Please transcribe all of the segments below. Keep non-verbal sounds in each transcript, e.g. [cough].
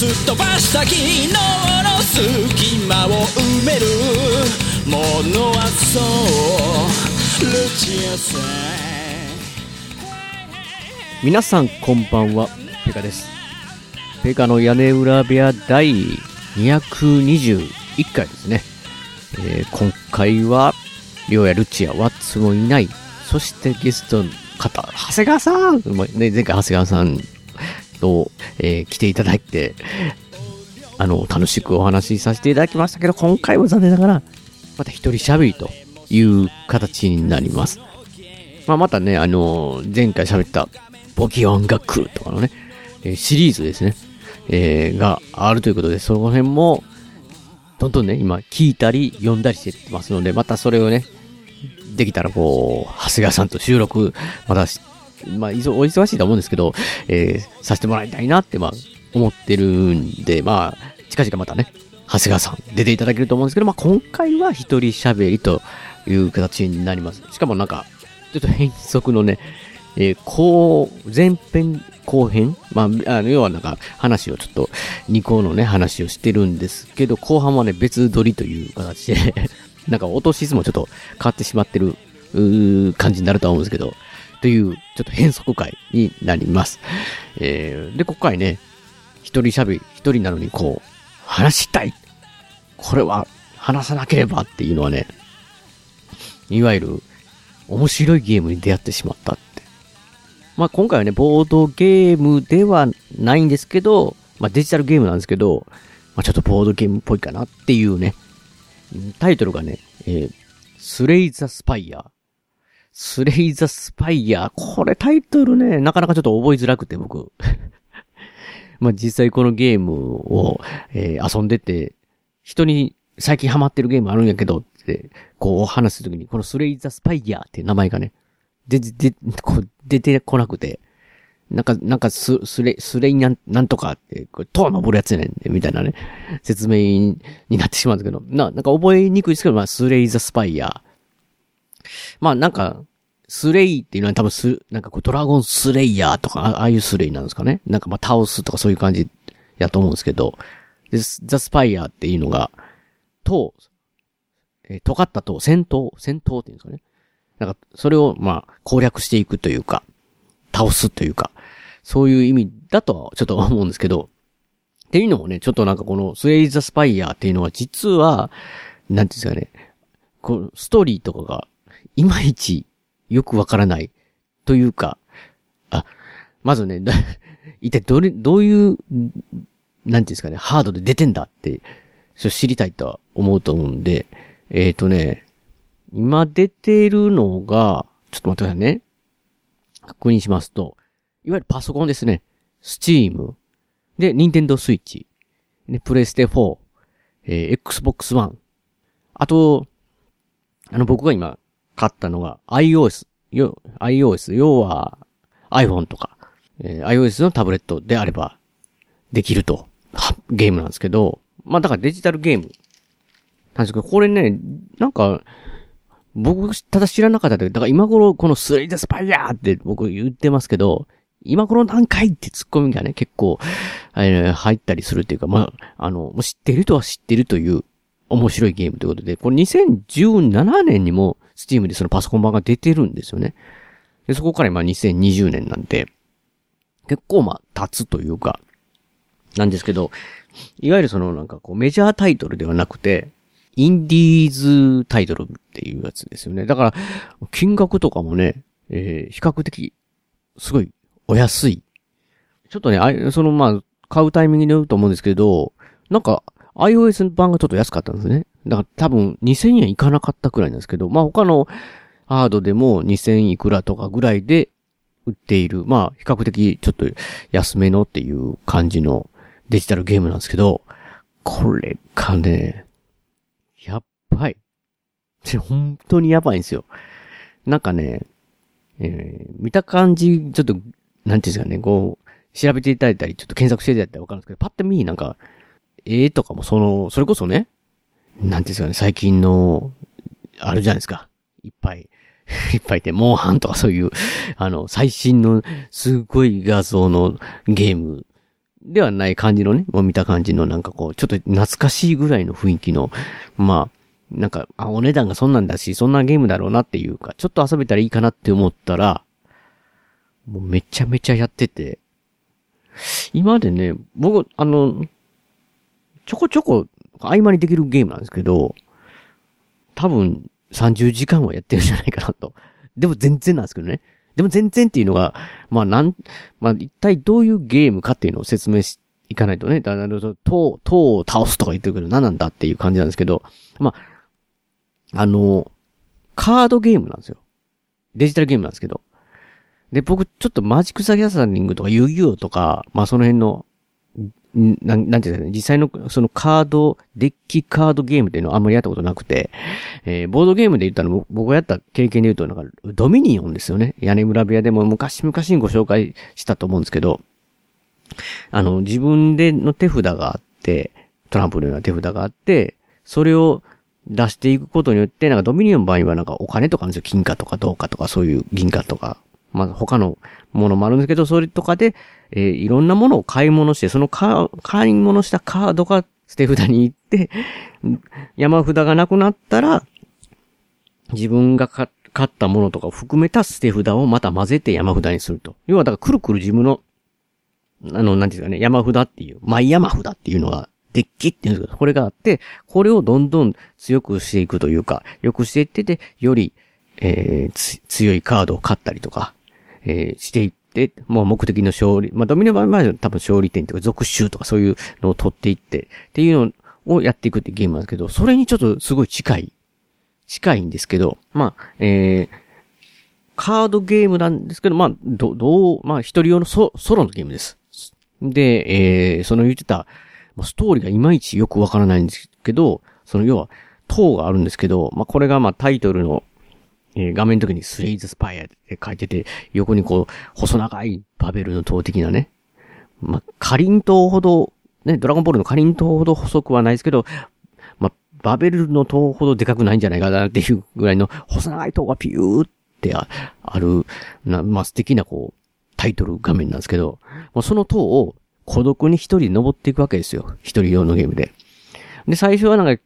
すっ飛ばした昨日の隙間を埋めるものはそうルチアさん皆さんこんばんは、ペカです。ペカの屋根裏部屋第221回ですね。えー今回は、りょうやルチア、ワッツもいない、そしてゲストの方、長谷川さん、ね、前回長谷川さんと、えー来ていただいて、あの、楽しくお話しさせていただきましたけど、今回は残念ながら、また一人喋りという形になります。まあ、またね、あの前回喋った、簿記音楽とかのね、シリーズですね、えーがあるということで、その辺も、どんどんね、今、聞いたり、読んだりしてますので、またそれをね、できたらこう、長谷川さんと収録、またし、まあ、いそお忙しいと思うんですけど、えーさせてもらいたいなって、まあ、思ってるんで、まあ、近々またね、長谷川さん出ていただけると思うんですけど、まあ、今回は一人喋りという形になります。しかもなんか、ちょっと変則のね、えー後、前編後編まあ、あの、要はなんか話をちょっと2個のね、話をしてるんですけど、後半はね、別撮りという形で、[laughs] なんか落とし数もちょっと変わってしまってる、感じになるとは思うんですけど、という、ちょっと変則回になります。えー、で、今回ね、一人喋り、一人なのにこう、話したいこれは話さなければっていうのはね、いわゆる面白いゲームに出会ってしまったって。まあ今回はね、ボードゲームではないんですけど、まあデジタルゲームなんですけど、まあちょっとボードゲームっぽいかなっていうね、タイトルがね、えー、スレイザスパイア。スレイザスパイア。これタイトルね、なかなかちょっと覚えづらくて僕。[laughs] まあ実際このゲームを、えー遊んでて、人に最近ハマってるゲームあるんやけどって、こう話すときに、このスレイザスパイアって名前がね、で、で、こう出てこなくて、なんか、なんかス、スレ、スレイなん、なんとかって、これ、塔登るやつやねん、みたいなね、説明になってしまうんですけど、な、なんか覚えにくいですけど、まあ、スレイザスパイア。まあ、なんか、スレイっていうのは多分ス、なんかこう、ドラゴンスレイヤーとか、ああいうスレイなんですかね。なんかまあ、倒すとかそういう感じやと思うんですけど、で、ザ・スパイアっていうのが、塔、えー尖った塔、戦闘、戦闘っていうんですかね。なんか、それを、まあ、攻略していくというか、倒すというか、そういう意味だとはちょっと思うんですけど、っていうのもね、ちょっとなんかこのスレイザ・スパイアっていうのは実は、なんていうんですかね、このストーリーとかが、いまいちよくわからないというか、あ、まずね、[laughs] 一体どれ、どういう、なんていうんですかね、ハードで出てんだって、それ知りたいとは思うと思うんで、えっ、ー、とね、今出てるのが、ちょっと待ってくださいね。確認しますと、いわゆるパソコンですね。スチーム。で、ニンテンドースイッチ。で、プレイステ4。えー Xbox One。あと、あの、僕が今買ったのが iOS。iOS。要は iPhone とか、えー iOS のタブレットであればできると、ゲームなんですけど、まあだからデジタルゲーム。なんですけど、これね、なんか、僕、ただ知らなかっただけだから今頃このスレイザスパイアーって僕言ってますけど、今頃何回ってツッコミがね、結構、えー入ったりするっていうか、まあ、あの、もう知ってるとは知ってるという面白いゲームということで、これ2017年にも Steam でそのパソコン版が出てるんですよね。で、そこからまあ2020年なんで、結構まあ経つというか、なんですけど、いわゆるそのなんかこうメジャータイトルではなくて、インディーズタイトルっていうやつですよね。だから、金額とかもね、えー比較的、すごい、お安い。ちょっとね、あそのまあ、買うタイミングによると思うんですけど、なんか、iOS 版がちょっと安かったんですね。だから多分2000円いかなかったくらいなんですけど、まあ他のハードでも2000いくらとかぐらいで売っている、まあ比較的ちょっと安めのっていう感じのデジタルゲームなんですけど、これがね、やっばい。本当にやばいんですよ。なんかね、えー、見た感じ、ちょっと、なんていうんですかね、こう、調べていただいたり、ちょっと検索していただいたらわかるんですけど、パッと見、なんか、絵とかもその、それこそね、なんていうんですかね、最近の、あるじゃないですか。いっぱい。[laughs] いっぱいいて、モンハンとかそういう、あの、最新のすごい画像のゲームではない感じのね、もう見た感じのなんかこう、ちょっと懐かしいぐらいの雰囲気の、まあ、なんか、あ、お値段がそんなんだし、そんなゲームだろうなっていうか、ちょっと遊べたらいいかなって思ったら、もうめちゃめちゃやってて、今までね、僕、あの、ちょこちょこ合間にできるゲームなんですけど、多分30時間はやってるんじゃないかなと。でも全然なんですけどね。でも全然っていうのが、まあなん、まあ一体どういうゲームかっていうのを説明し、いかないとね。だから、塔、塔を倒すとか言ってるけど何なんだっていう感じなんですけど、まあ、あの、カードゲームなんですよ。デジタルゲームなんですけど。で、僕、ちょっとマジックサギャサリングとか遊戯王とか、まあその辺の、なん、なんていうんですかね、実際のそのカード、デッキカードゲームっていうのはあんまりやったことなくて、えー、ボードゲームで言ったら僕がやった経験で言うと、なんか、ドミニオンですよね。屋根裏部屋でも昔々にご紹介したと思うんですけど、あの、自分での手札があって、トランプのような手札があって、それを出していくことによって、なんかドミニオンの場合はなんかお金とかあるんですよ。金貨とか銅貨とかそういう銀貨とかまあ、他のものもあるんですけど、それとかで、えー、いろんなものを買い物して、そのか買い物したカードが捨て札に行って、[laughs] 山札がなくなったら、自分が買ったものとかを含めた捨て札をまた混ぜて山札にすると。要は、だからくるくる自分の、あの、なんていうかね、山札っていう、マイ山札っていうのが、デッキっていうんですけど、これがあって、これをどんどん強くしていくというか、良くしていってて、より、えー、強いカードを買ったりとか、えー、していって、もう目的の勝利、まあ、ドミノ場合は多分勝利点とか続集とかそういうのを取っていって、っていうのをやっていくってゲームなんですけど、それにちょっとすごい近い、近いんですけど、まあ、えー、カードゲームなんですけど、まあ、ど、どう、まあ、一人用のソソロのゲームです。で、えー、その言ってた、ストーリーがいまいちよくわからないんですけど、その要は、塔があるんですけど、まあ、これがまあタイトルのえー、画面の時にスレイズスパイアって書いてて、横にこう、細長いバベルの塔的なね。まあ、カリン塔ほど、ね、ドラゴンボールのカリン塔ほど細くはないですけど、まあ、バベルの塔ほどでかくないんじゃないかなっていうぐらいの細長い塔がピューってある、な、まあ、素敵なこう、タイトル画面なんですけど、まあ、その塔を孤独に一人登っていくわけですよ。一人用のゲームで。で、最初はなんか、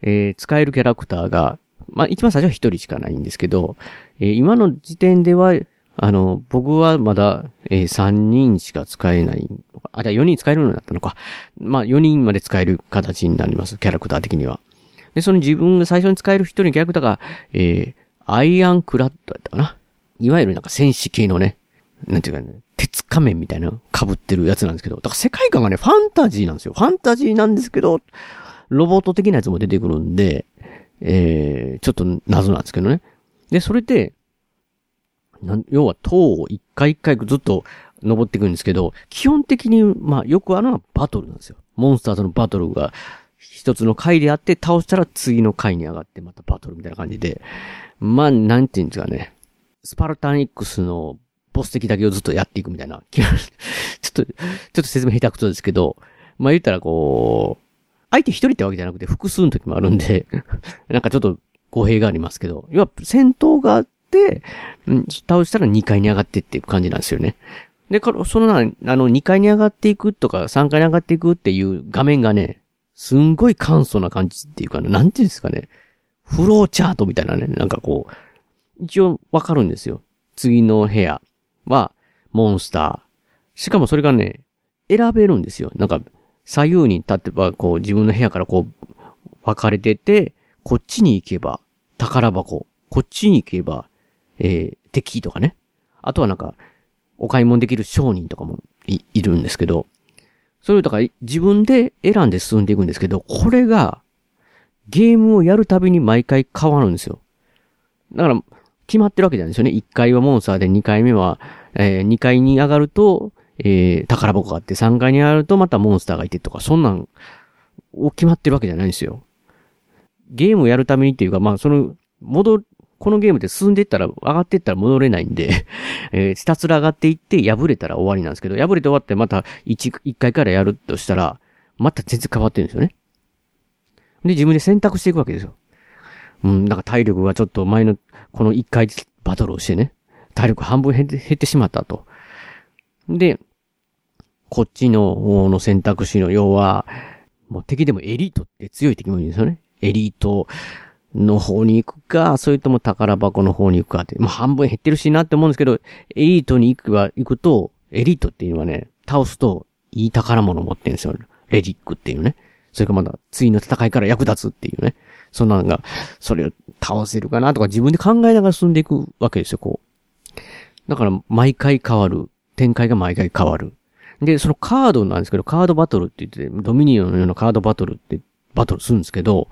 えー、使えるキャラクターが、まあ、一番最初は一人しかないんですけど、えー、今の時点では、あの、僕はまだ、えー、3人しか使えないあ、じゃあ4人使えるようになったのか。まあ、4人まで使える形になります。キャラクター的には。で、その自分が最初に使える一人のキャラクターが、えー、アイアンクラッドだったかな。いわゆるなんか戦士系のね、なんていうかね、鉄仮面みたいな被ってるやつなんですけど、だから世界観がね、ファンタジーなんですよ。ファンタジーなんですけど、ロボット的なやつも出てくるんで、えー、ちょっと謎なんですけどね。で、それで、要は塔を一回一回ずっと登っていくんですけど、基本的に、まあ、よくあるのはバトルなんですよ。モンスターとのバトルが一つの回であって倒したら次の回に上がってまたバトルみたいな感じで、まあ、なんて言うんですかね。スパルタン X のボス的だけをずっとやっていくみたいな。[laughs] ちょっと、ちょっと説明下手くそですけど、まあ言ったらこう、相手一人ってわけじゃなくて複数の時もあるんで [laughs] なんかちょっと語弊がありますけど、要は戦闘があって、うん、倒したら2階に上がってっていう感じなんですよね。で、そのな、あの、2階に上がっていくとか、3階に上がっていくっていう画面がね、すんごい簡素な感じっていうかな、なんていうんですかね。フローチャートみたいなね、なんかこう、一応わかるんですよ。次の部屋は、モンスター。しかもそれがね、選べるんですよ。なんか、左右に立てば、こう、自分の部屋からこう、分かれてて、こっちに行けば、宝箱。こっちに行けば、えー、敵とかね。あとはなんか、お買い物できる商人とかもい、いるんですけど、それをだから自分で選んで進んでいくんですけど、これが、ゲームをやるたびに毎回変わるんですよ。だから、決まってるわけじゃないですよね。1階はモンスターで2回目は、えー、2階に上がると、えー、宝箱があって3階にあるとまたモンスターがいてとか、そんなん決まってるわけじゃないんですよ。ゲームをやるためにっていうか、まあ、その、戻、このゲームで進んでいったら、上がっていったら戻れないんで [laughs] えー、ひたすら上がっていって破れたら終わりなんですけど、破れて終わってまた1、1回からやるとしたら、また全然変わってるんですよね。で、自分で選択していくわけですよ。うん、なんか体力がちょっと前の、この1回バトルをしてね、体力半分減って減ってしまったと。で、こっちの方の選択肢の要は、もう敵でもエリートって強い敵もいるんですよね。エリートの方に行くか、それとも宝箱の方に行くかって。もう半分減ってるしなって思うんですけど、エリートに行くは、行くと、エリートっていうのはね、倒すといい宝物を持ってるんですよ。レジックっていうね。それかまだ次の戦いから役立つっていうね。そんなのが、それを倒せるかなとか自分で考えながら進んでいくわけですよ、こう。だから毎回変わる。展開が毎回変わる。で、そのカードなんですけど、カードバトルって言って、ドミニオンのようなカードバトルってバトルするんですけど、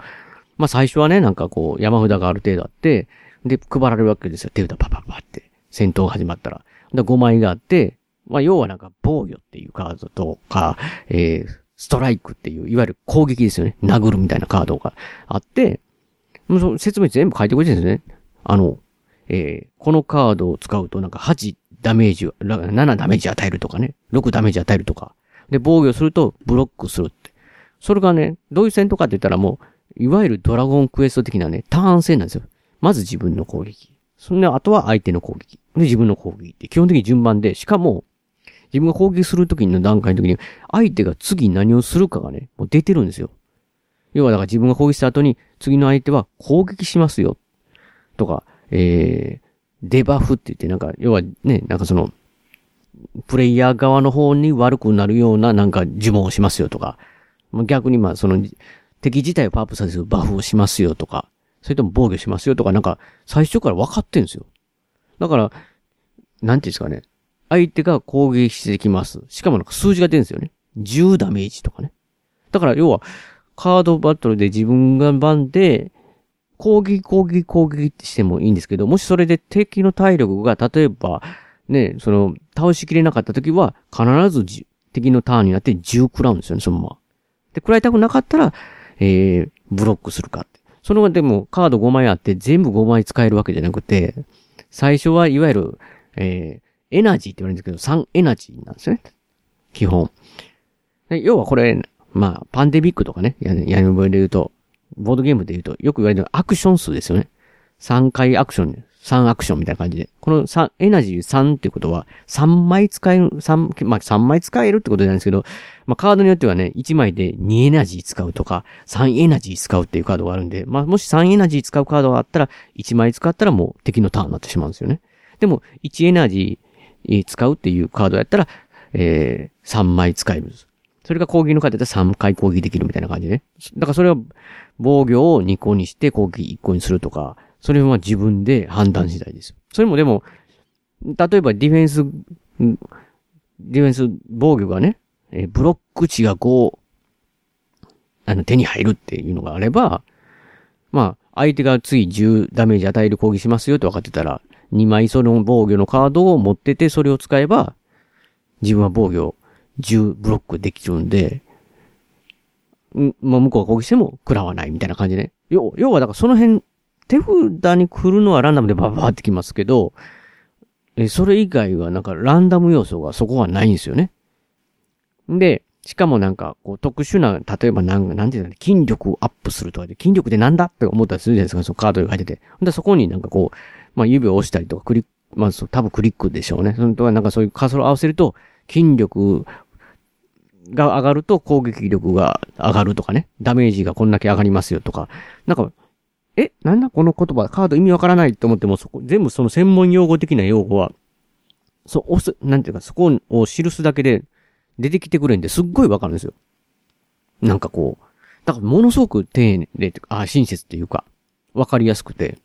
まあ最初はね、なんかこう、山札がある程度あって、で、配られるわけですよ。手札パパパって。戦闘が始まったら。で、5枚があって、まあ要はなんか防御っていうカードとか、えー、ストライクっていう、いわゆる攻撃ですよね。殴るみたいなカードがあって、もうその説明全部書いてくれてるんですね。あの、えー、このカードを使うとなんか8ダメージ、7ダメージ与えるとかね。6ダメージ与えるとか。で、防御するとブロックするって。それがね、どういう戦闘かって言ったらもう、いわゆるドラゴンクエスト的なね、ターン戦なんですよ。まず自分の攻撃。そんで、あとは相手の攻撃。で、自分の攻撃って、基本的に順番で、しかも、自分が攻撃するときの段階の時に、相手が次何をするかがね、もう出てるんですよ。要はだから自分が攻撃した後に、次の相手は攻撃しますよ。とか、えー、デバフって言って、なんか、要はね、なんかその、プレイヤー側の方に悪くなるようななんか呪文をしますよとか、逆にまあその、敵自体をパープさせるバフをしますよとか、それとも防御しますよとか、なんか、最初から分かってんですよ。だから、なんていうんですかね。相手が攻撃してきます。しかもなんか数字が出るんですよね。10ダメージとかね。だから要は、カードバトルで自分が番で、攻撃攻撃攻撃ってしてもいいんですけど、もしそれで敵の体力が、例えば、ね、その、倒しきれなかった時は、必ず敵のターンになって10食らうんですよね、そのまま。で、食らいたくなかったら、えー、ブロックするかって。そのでも、カード5枚あって全部5枚使えるわけじゃなくて、最初はいわゆる、えー、エナジーって言われるんですけど、3エナジーなんですよね。基本。要はこれ、まあ、パンデミックとかね、や、やりで言うと、ボードゲームで言うと、よく言われるのはアクション数ですよね。3回アクション、3アクションみたいな感じで。この3、エナジー3っていうことは、3枚使える、3、まあ3枚使えるってことじゃなんですけど、まあカードによってはね、1枚で2エナジー使うとか、3エナジー使うっていうカードがあるんで、まあもし3エナジー使うカードがあったら、1枚使ったらもう敵のターンになってしまうんですよね。でも、1エナジー使うっていうカードやったら、えー、3枚使えるんです。それが攻撃のカードだったら3回攻撃できるみたいな感じね。だからそれは防御を2個にして攻撃1個にするとか、それは自分で判断次第です。それもでも、例えばディフェンス、ディフェンス防御がね、えブロック値が5、あの、手に入るっていうのがあれば、まあ、相手が次10ダメージ与える攻撃しますよって分かってたら、2枚その防御のカードを持ってて、それを使えば、自分は防御10ブロックできるんで、ん、まあ、向こうが攻撃しても食らわないみたいな感じで。要要はだからその辺、手札に来るのはランダムでババーってきますけど、え、それ以外はなんかランダム要素がそこはないんですよね。で、しかもなんか、こう、特殊な、例えばなん、なんていうの筋力をアップするとかで、筋力ってなんだって思ったりするじゃないですか、そのカードに書いてて。で、そこになんかこう、まあ、指を押したりとか、クリック、まあ、多分クリックでしょうね。そのとはなんかそういうカーソルを合わせると、筋力が上がると攻撃力が上がるとかね。ダメージがこんだけ上がりますよとか。なんか、え、なんだ？この言葉、カード意味わからないと思っても、そこ、全部その専門用語的な用語は、そう、押す、なんていうか、そこを記すだけで出てきてくれんで、すっごいわかるんですよ。なんかこう、だからものすごく丁寧で、あ、親切っていうか、わかりやすくて。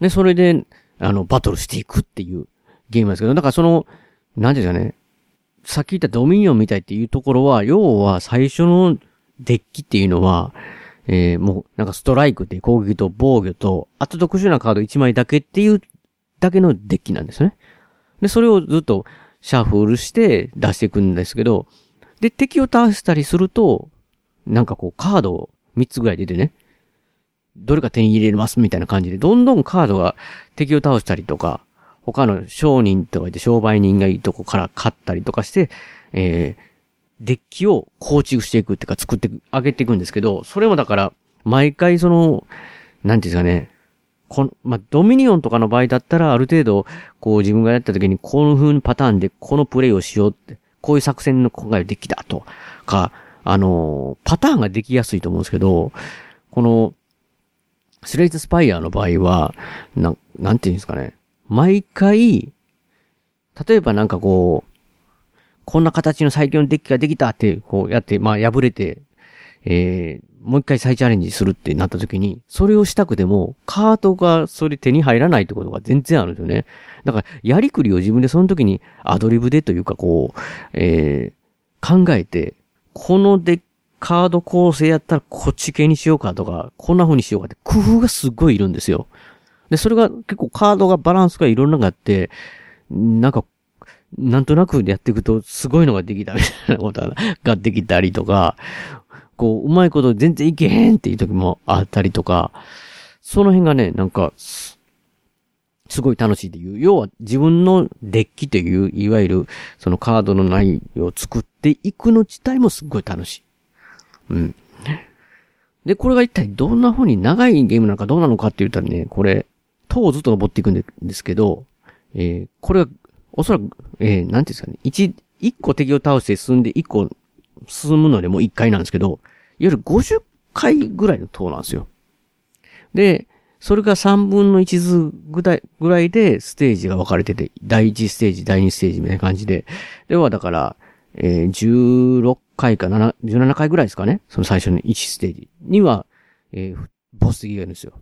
で、それで、あの、バトルしていくっていうゲームですけど、だからその、なんていうかね、さっき言ったドミニオンみたいっていうところは、要は最初のデッキっていうのは、えー、もう、なんかストライクって攻撃と防御と、あと特殊なカード1枚だけっていうだけのデッキなんですね。で、それをずっとシャッフルして出していくんですけど、で、敵を倒したりすると、なんかこう、カードを3つぐらい出てね、どれか手に入れますみたいな感じで、どんどんカードが敵を倒したりとか、他の商人とか言って商売人がいいとこから買ったりとかして、えー、デッキを構築していくっていうか作ってあげていくんですけど、それもだから、毎回その、なんていうんですかね、この、まあ、ドミニオンとかの場合だったら、ある程度、こう自分がやった時に、この風にパターンでこのプレイをしようって、こういう作戦の今回できたとか、あの、パターンができやすいと思うんですけど、この、スレイツスパイアの場合は、な、なんていうんですかね。毎回、例えばなんかこう、こんな形の最強のデッキができたって、こうやって、まあ破れて、えー、もう一回再チャレンジするってなった時に、それをしたくても、カートがそれ手に入らないってことが全然あるんですよね。だから、やりくりを自分でその時にアドリブでというかこう、えー、考えて、このデッカード構成やったらこっち系にしようかとか、こんな風にしようかって工夫がすっごいいるんですよ。で、それが結構カードがバランスがいろんなのがあって、なんか、なんとなくやっていくとすごいのができたみたいなことができたりとか、こう、うまいこと全然いけへんっていう時もあったりとか、その辺がね、なんか、すごい楽しいっていう。要は自分のデッキという、いわゆるそのカードの内容を作っていくの自体もすごい楽しい。うん。で、これが一体どんな風に長いゲームなのかどうなのかって言ったらね、これ、塔をずっと登っていくんですけど、えー、これは、おそらく、えー、なんていうんですかね、一、一個敵を倒して進んで一個進むのでもう1回なんですけど、いわゆる50回ぐらいの塔なんですよ。で、それが3分の1ずぐらいぐらいでステージが分かれてて、第1ステージ、第2ステージみたいな感じで。では、だから、えー、16回か7、17回ぐらいですかね。その最初の1ステージには、えー、ボス敵がいるんですよ。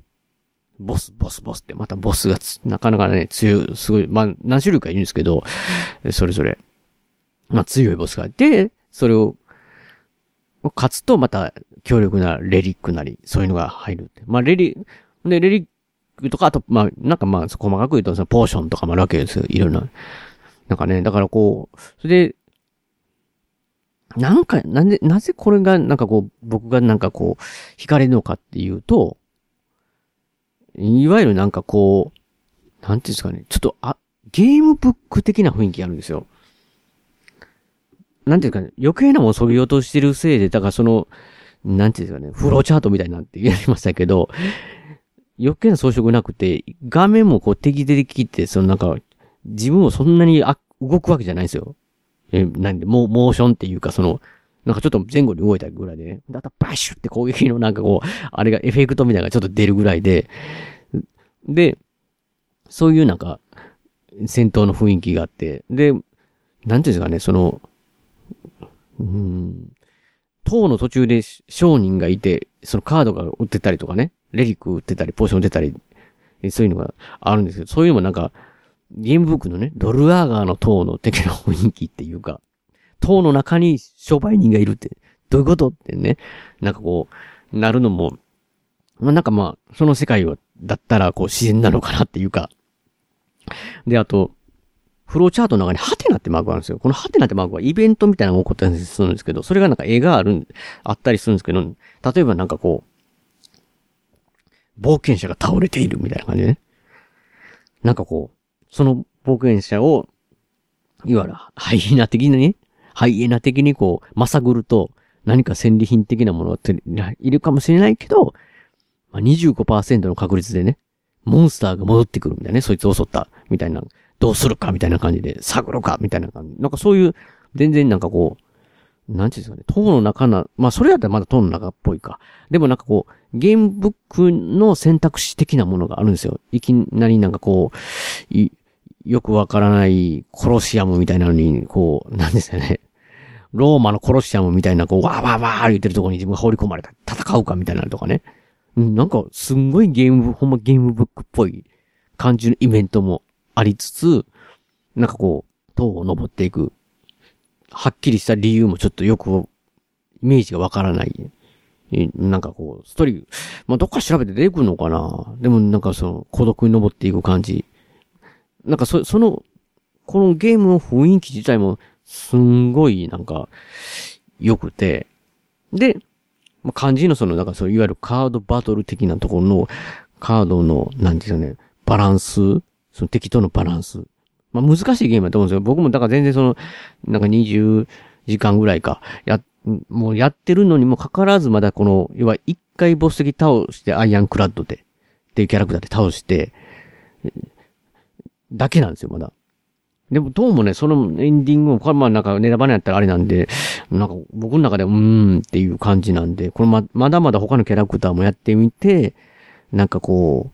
ボス、ボス、ボスって、またボスがなかなかね、強い、すごい、まあ、何種類かいるんですけど、それぞれ、まあ、強いボスがいて、それを勝つとまた強力なレリックなり、そういうのが入る。まあ、レリ、で、レリックとか、あと、まあ、なんかまあ、細かく言うと、そのポーションとかもあるわけですよ。いろんな。なんかね、だからこう、それで、なんか、なんで、なぜこれが、なんかこう、僕がなんかこう、惹かれるのかっていうと、いわゆるなんかこう、なんていうんですかね、ちょっと、あ、ゲームブック的な雰囲気あるんですよ。なんていうかね、余計なもんそぎ落としてるせいで、だからその、なんていうんですかね、フローチャートみたいなってやりましたけど、余計な装飾なくて、画面もこう敵出てきて、そのなんか、自分もそんなにあ動くわけじゃないんですよ。え、なんで、もう、モーションっていうか、その、なんかちょっと前後に動いたぐらいでね。だったらバッシュって攻撃のなんかこう、あれがエフェクトみたいなのがちょっと出るぐらいで、で、そういうなんか、戦闘の雰囲気があって、で、なんていうんですかね、その、うん。塔の途中で商人がいて、そのカードが売ってたりとかね、レリック売ってたり、ポーション売ってたり、そういうのがあるんですけど、そういうのもなんか、ゲームブックのね、ドルアーガーの塔の敵の雰囲気っていうか、塔の中に商売人がいるって、どういうことってね、なんかこう、なるのも、まあなんかまあ、その世界を、だったらこう自然なのかなっていうか、で、あと、フローチャートの中にハテナってマークがあるんですよ。このハテナってマークはイベントみたいなのが起こったりするんですけど、それがなんか絵がある、あったりするんですけど、例えばなんかこう、冒険者が倒れているみたいな感じでね。なんかこう、その冒険者を、いわゆるハイエナ的なね、ハイエナ的にこう、まさぐると、何か戦利品的なものがいるかもしれないけど、まあ、25%の確率でね、モンスターが戻ってくるみたいなね、そいつを襲った、みたいなどうするかみたいな感じで、探るかみたいな感じ。なんかそういう、全然なんかこう、なんていうんですかね、塔の中な、まあそれやったらまだ塔の中っぽいか。でもなんかこう、ゲームブックの選択肢的なものがあるんですよ。いきなりなんかこう、よくわからないコロシアムみたいなのに、こう、なんですかね。[laughs] ローマのコロシアムみたいな、こう、わーわーわー言ってるところに自分が放り込まれた。戦うかみたいなのとかね。うんなんか、すんごいゲーム、ほんまゲームブックっぽい感じのイベントもありつつ、なんかこう、塔を登っていく、はっきりした理由もちょっとよく、イメージがわからない。なんかこう、ストーリー、まあ、どっか調べて出てくるのかなでもなんかその、孤独に登っていく感じ。なんかそ、その、このゲームの雰囲気自体も、すんごいなんか、良くて。で、まあ、漢字のその、なんかそう、いわゆるカードバトル的なところの、カードの、なんていうね、バランス、その敵とのバランス。まあ、難しいゲームだと思うんですよ。僕もだから全然その、なんか20時間ぐらいか、や、もうやってるのにもかかわらずまだこの、要は一回ボス敵倒してアイアンクラッドで、っていうキャラクターで倒して、だけなんですよ、まだ。でもどうもね、そのエンディングも、これまあなんかネタバレやったらあれなんで、なんか僕の中でうーんっていう感じなんで、これま、まだまだ他のキャラクターもやってみて、なんかこ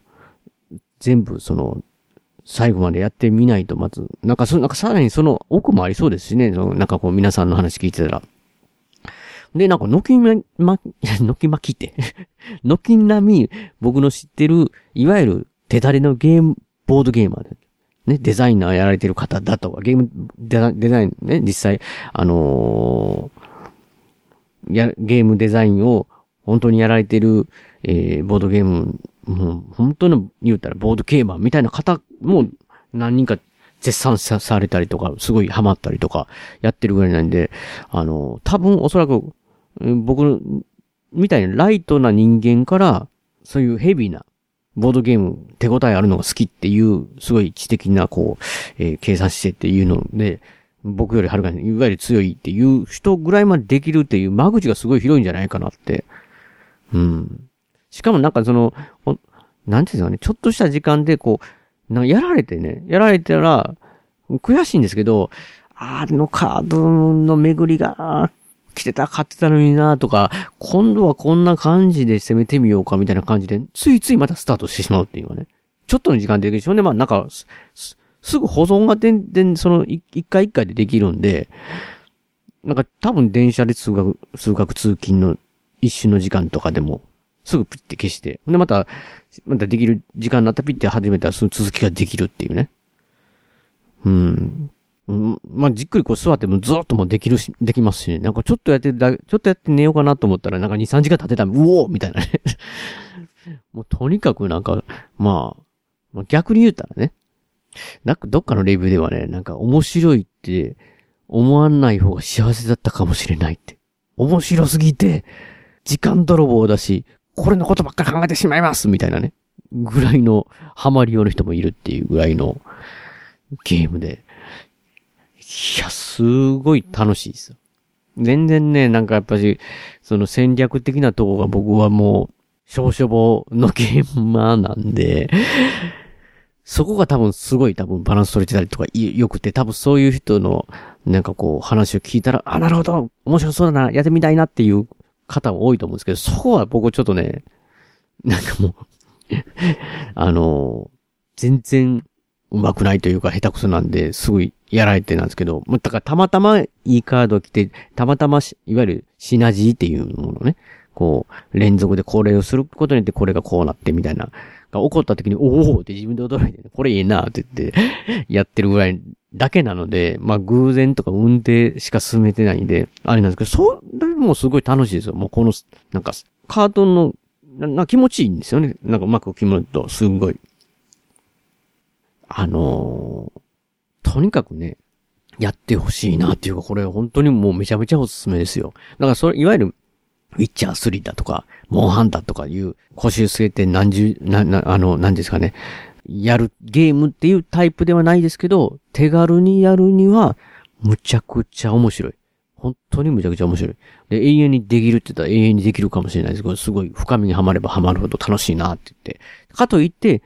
う、全部その、最後までやってみないとまず、なんかその、なんかさらにその奥もありそうですしね、そのなんかこう皆さんの話聞いてたら。で、なんか、のきま、ま、のきまきって。のきなみ、僕の知ってる、いわゆる手だれのゲーム、ボードゲーマーで。ね、デザイナーやられてる方だとか、ゲームデザインね、実際、あのー、や、ゲームデザインを本当にやられてる、えー、ボードゲーム、もう本当の言うたらボードゲーマーみたいな方も何人か絶賛されたりとか、すごいハマったりとか、やってるぐらいなんで、あの、多分おそらく、僕みたいなライトな人間から、そういうヘビーなボードゲーム手応えあるのが好きっていう、すごい知的な、こう、えー、計算してっていうので、僕よりはるかに、いわゆる強いっていう人ぐらいまでできるっていう間口がすごい広いんじゃないかなって。うん。しかもなんかその、なんていうんですかね、ちょっとした時間でこう、なんかやられてね、やられたら、悔しいんですけど、あのカードの巡りが、来てた、買ってたのになとか、今度はこんな感じで攻めてみようかみたいな感じで、ついついまたスタートしてしまうっていうのはね。ちょっとの時間でできるし、ほんでまあなんか、す、すぐ保存が全然その一回一回でできるんで、なんか多分電車で通学、通学通勤の一瞬の時間とかでも、すぐピッて消して、でまた、またできる時間になったピッて始めたらその続きができるっていうね。うん。まあ、じっくりこう座ってもずっともできるし、できますし、ね、なんかちょっとやってだ、ちょっとやって寝ようかなと思ったら、なんか2、3時間経てたら、うおーみたいなね [laughs] もうとにかくなんか、まあ、まあ、逆に言うたらね、なんかどっかのレビューではね、なんか面白いって思わない方が幸せだったかもしれないって。面白すぎて、時間泥棒だし、これのことばっかり考えてしまいますみたいなね。ぐらいのハマり用の人もいるっていうぐらいのゲームで。いや、すごい楽しいですよ。全然ね、なんかやっぱし、その戦略的なとこが僕はもう、少々ぼのゲーマーなんで、そこが多分すごい多分バランス取れてたりとか良くて、多分そういう人のなんかこう話を聞いたら、あ、なるほど、面白そうだな、やってみたいなっていう方も多いと思うんですけど、そこは僕ちょっとね、なんかもう [laughs] あの、全然上手くないというか下手くそなんで、すごいやられてなんですけど、だからたまたまいいカード来て、たまたまいわゆるシナジーっていうものね、こう、連続でこれをすることによってこれがこうなってみたいな、が起こった時に、おおって自分で驚いて、これいいなって言って、やってるぐらいだけなので、まあ偶然とか運転しか進めてないんで、あれなんですけど、それもすごい楽しいですよ。もうこの、なんか、カートの、な、気持ちいいんですよね。なんかうまく決まると、すごい。あのーとにかくね、やってほしいなっていうか、これ本当にもうめちゃめちゃおすすめですよ。だからそれ、いわゆる、ウィッチャー3だとか、モンハンだとかいう腰据えて何十、な、な、あの、何ですかね、やるゲームっていうタイプではないですけど、手軽にやるには、むちゃくちゃ面白い。本当にむちゃくちゃ面白い。で、永遠にできるって言ったら永遠にできるかもしれないですけど、すごい深みにはまればはまるほど楽しいなって言って。かといって、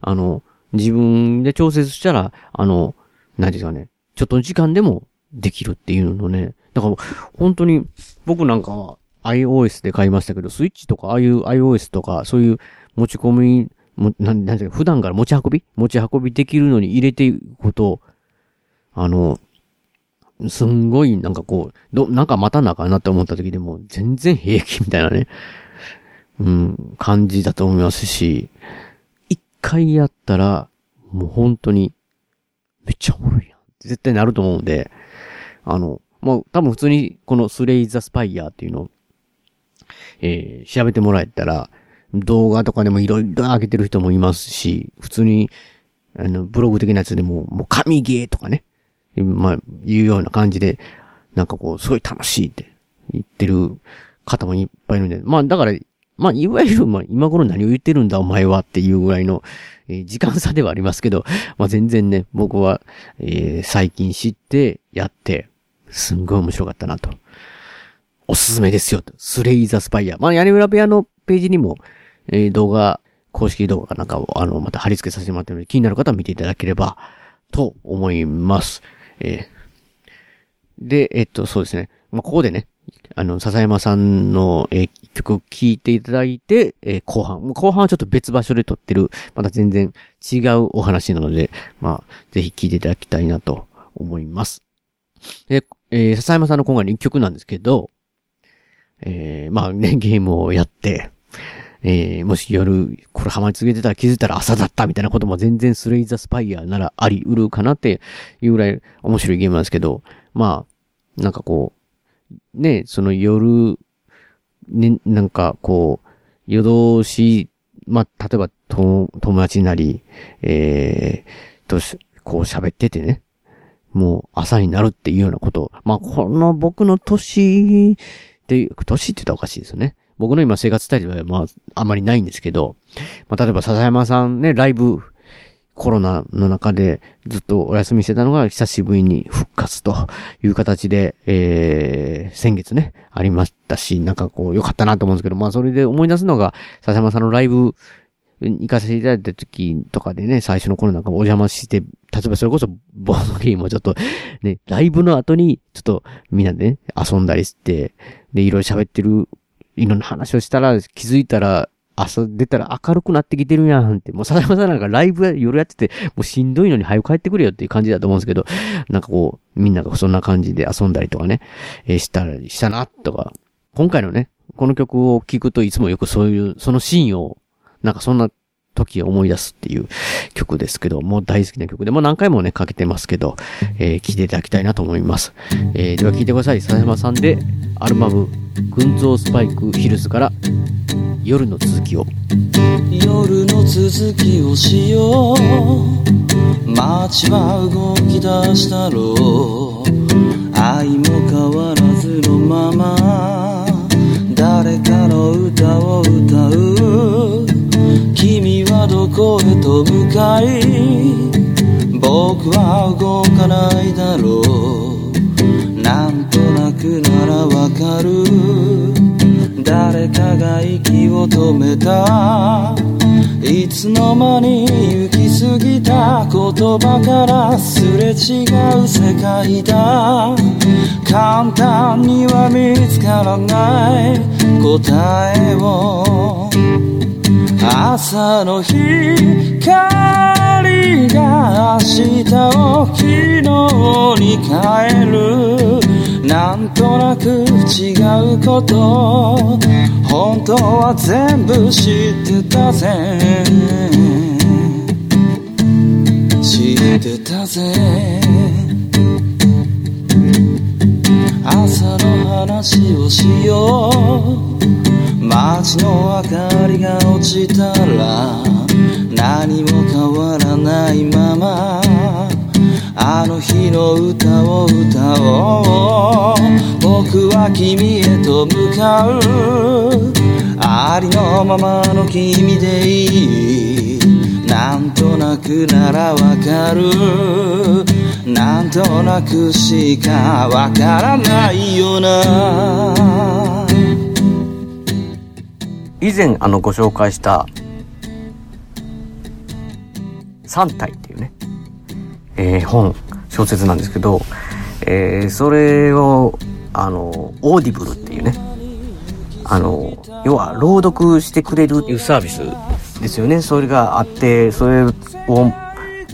あの、自分で調節したら、あの、何ですかね、ちょっと時間でもできるっていうのね。だから、本当に、僕なんかは iOS で買いましたけど、スイッチとか、ああいう iOS とか、そういう持ち込み、も、なん、なんていうか、普段から持ち運び？持ち運びできるのに入れていくこと、あの、すんごいなんかこう、ど、なんかまたなあかんなって思った時でも、全然平気みたいなね、うん、感じだと思いますし、回やったら、もう本当に、めっちゃおもろいやん。絶対なると思うんで、あの、もう多分普通にこのスレイザスパイヤーっていうのを、えー、調べてもらえたら、動画とかでもいろいろ上げてる人もいますし、普通に、あの、ブログ的なやつでも、もう神ゲーとかね、まあ、いうような感じで、なんかこう、すごい楽しいって言ってる方もいっぱいいるんで、まあだから、まあいわゆる、まあ今頃何を言ってるんだお前はっていうぐらいの、えー、時間差ではありますけど、まあ全然ね、僕は、えー、最近知ってやって、すんごい面白かったなと。おすすめですよと。スレイザースパイア。まあ屋根裏部屋のページにも、えー、動画、公式動画なんかを、あの、また貼り付けさせてもらってるので、気になる方は見ていただければ、と思います。えー、で、えっと、そうですね。まあ、ここでね、あの、笹山さんの、えー、曲を聴いていただいて、えー、後半。後半はちょっと別場所で撮ってる、また全然違うお話なので、まあ、ぜひ聴いていただきたいなと思います。で、えー、笹山さんの今回の一曲なんですけど、えー、まあね、ゲームをやって、えー、もし夜、これハマり続けてたら気づいたら朝だったみたいなことも全然スレイザースパイアならあり得るかなっていうぐらい面白いゲームなんですけど、まあ、なんかこう、ね、その夜、ね、なんかこう、夜通し、まあ、例えばと友達なり、えー、とし、こう喋っててね、もう朝になるっていうようなこと。まあ、この僕の年で、年って言ったらおかしいですよね。僕の今生活スタイルはまあ、あまりないんですけど、まあ、例えば笹山さんね、ライブ、コロナの中でずっとお休みしてたのが久しぶりに復活という形で、えー、先月ね、ありましたし、なんかこう良かったなと思うんですけど、まあそれで思い出すのが、笹山さんのライブ行かせていただいた時とかでね、最初の頃なんかお邪魔して、例えばそれこそボードゲームをちょっとね、ライブの後にちょっとみんなでね、遊んだりして、で、いろいろ喋ってるいろんな話をしたら、気づいたら、朝出たら明るくなってきてるやんって、もう佐山さんなんかライブ夜やってて、もうしんどいのに早く帰ってくれよっていう感じだと思うんですけど、なんかこう、みんながそんな感じで遊んだりとかね、えー、したりしたな、とか、今回のね、この曲を聴くといつもよくそういう、そのシーンを、なんかそんな時を思い出すっていう曲ですけど、もう大好きな曲で、もう何回もね、かけてますけど、えー、聴いていただきたいなと思います。えー、では聴いてください。佐山さんで、アルバム、群像スパイクヒルズから、夜の続きを。夜の続きをしよう。街は動き出したろう。愛も変わらずのまま。誰かの歌を歌う。君どこへと向かい僕は動かないだろう。なんとなくならわかる。誰かが息を止めた。いつの間に行き過ぎた言葉からすれ違う世界だ。簡単には見つからない答えを。朝の光が明日を昨日に変えるなんとなく違うこと本当は全部知ってたぜ知ってたぜ朝の話をしよう。街の明かりが落ちたら何も変わらないままあの日の歌を歌おう。僕は君へと向かう。ありのままの君でいい。なんとなくならわかる。なんとなくしかわからないよな。以前あのご紹介した三体っていうね、えー、本、小説なんですけど、えー、それを、あの、オーディブルっていうね、あの、要は朗読してくれるっていうサービスですよね。それがあって、それを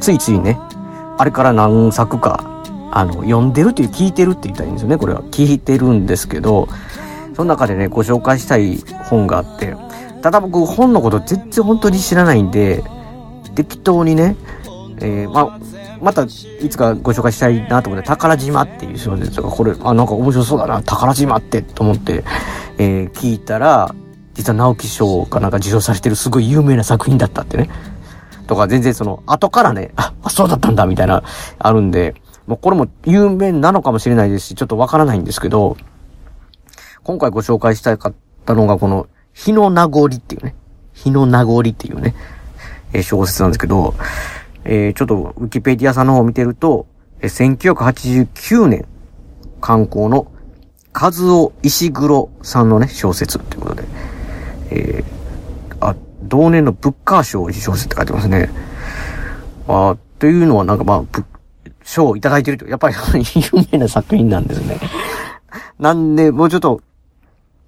ついついね、あれから何作か、あの、読んでるっていう、聞いてるって言ったらいいんですよね。これは。聞いてるんですけど、その中でね、ご紹介したい本があって、ただ僕本のこと全然本当に知らないんで、適当にね、えー、まあ、またいつかご紹介したいなと思って、宝島っていう小説が、これ、あ、なんか面白そうだな、宝島ってと思って、えー、聞いたら、実は直木賞かなんか受賞されてるすごい有名な作品だったってね。とか全然その、後からね、あ、そうだったんだみたいな、あるんで、もうこれも有名なのかもしれないですし、ちょっとわからないんですけど、今回ご紹介したかったのが、この、日の名残っていうね、日の名残っていうね、えー、小説なんですけど、えー、ちょっと、ウィキペディアさんの方を見てると、えー、1989年、観光の、和尾石黒さんのね、小説っていうことで、えー、あ、同年のブッカー賞受賞説って書いてますね。あというのはなんかまあ、賞をいただいてると、やっぱり有名な作品なんですね。なんで、もうちょっと、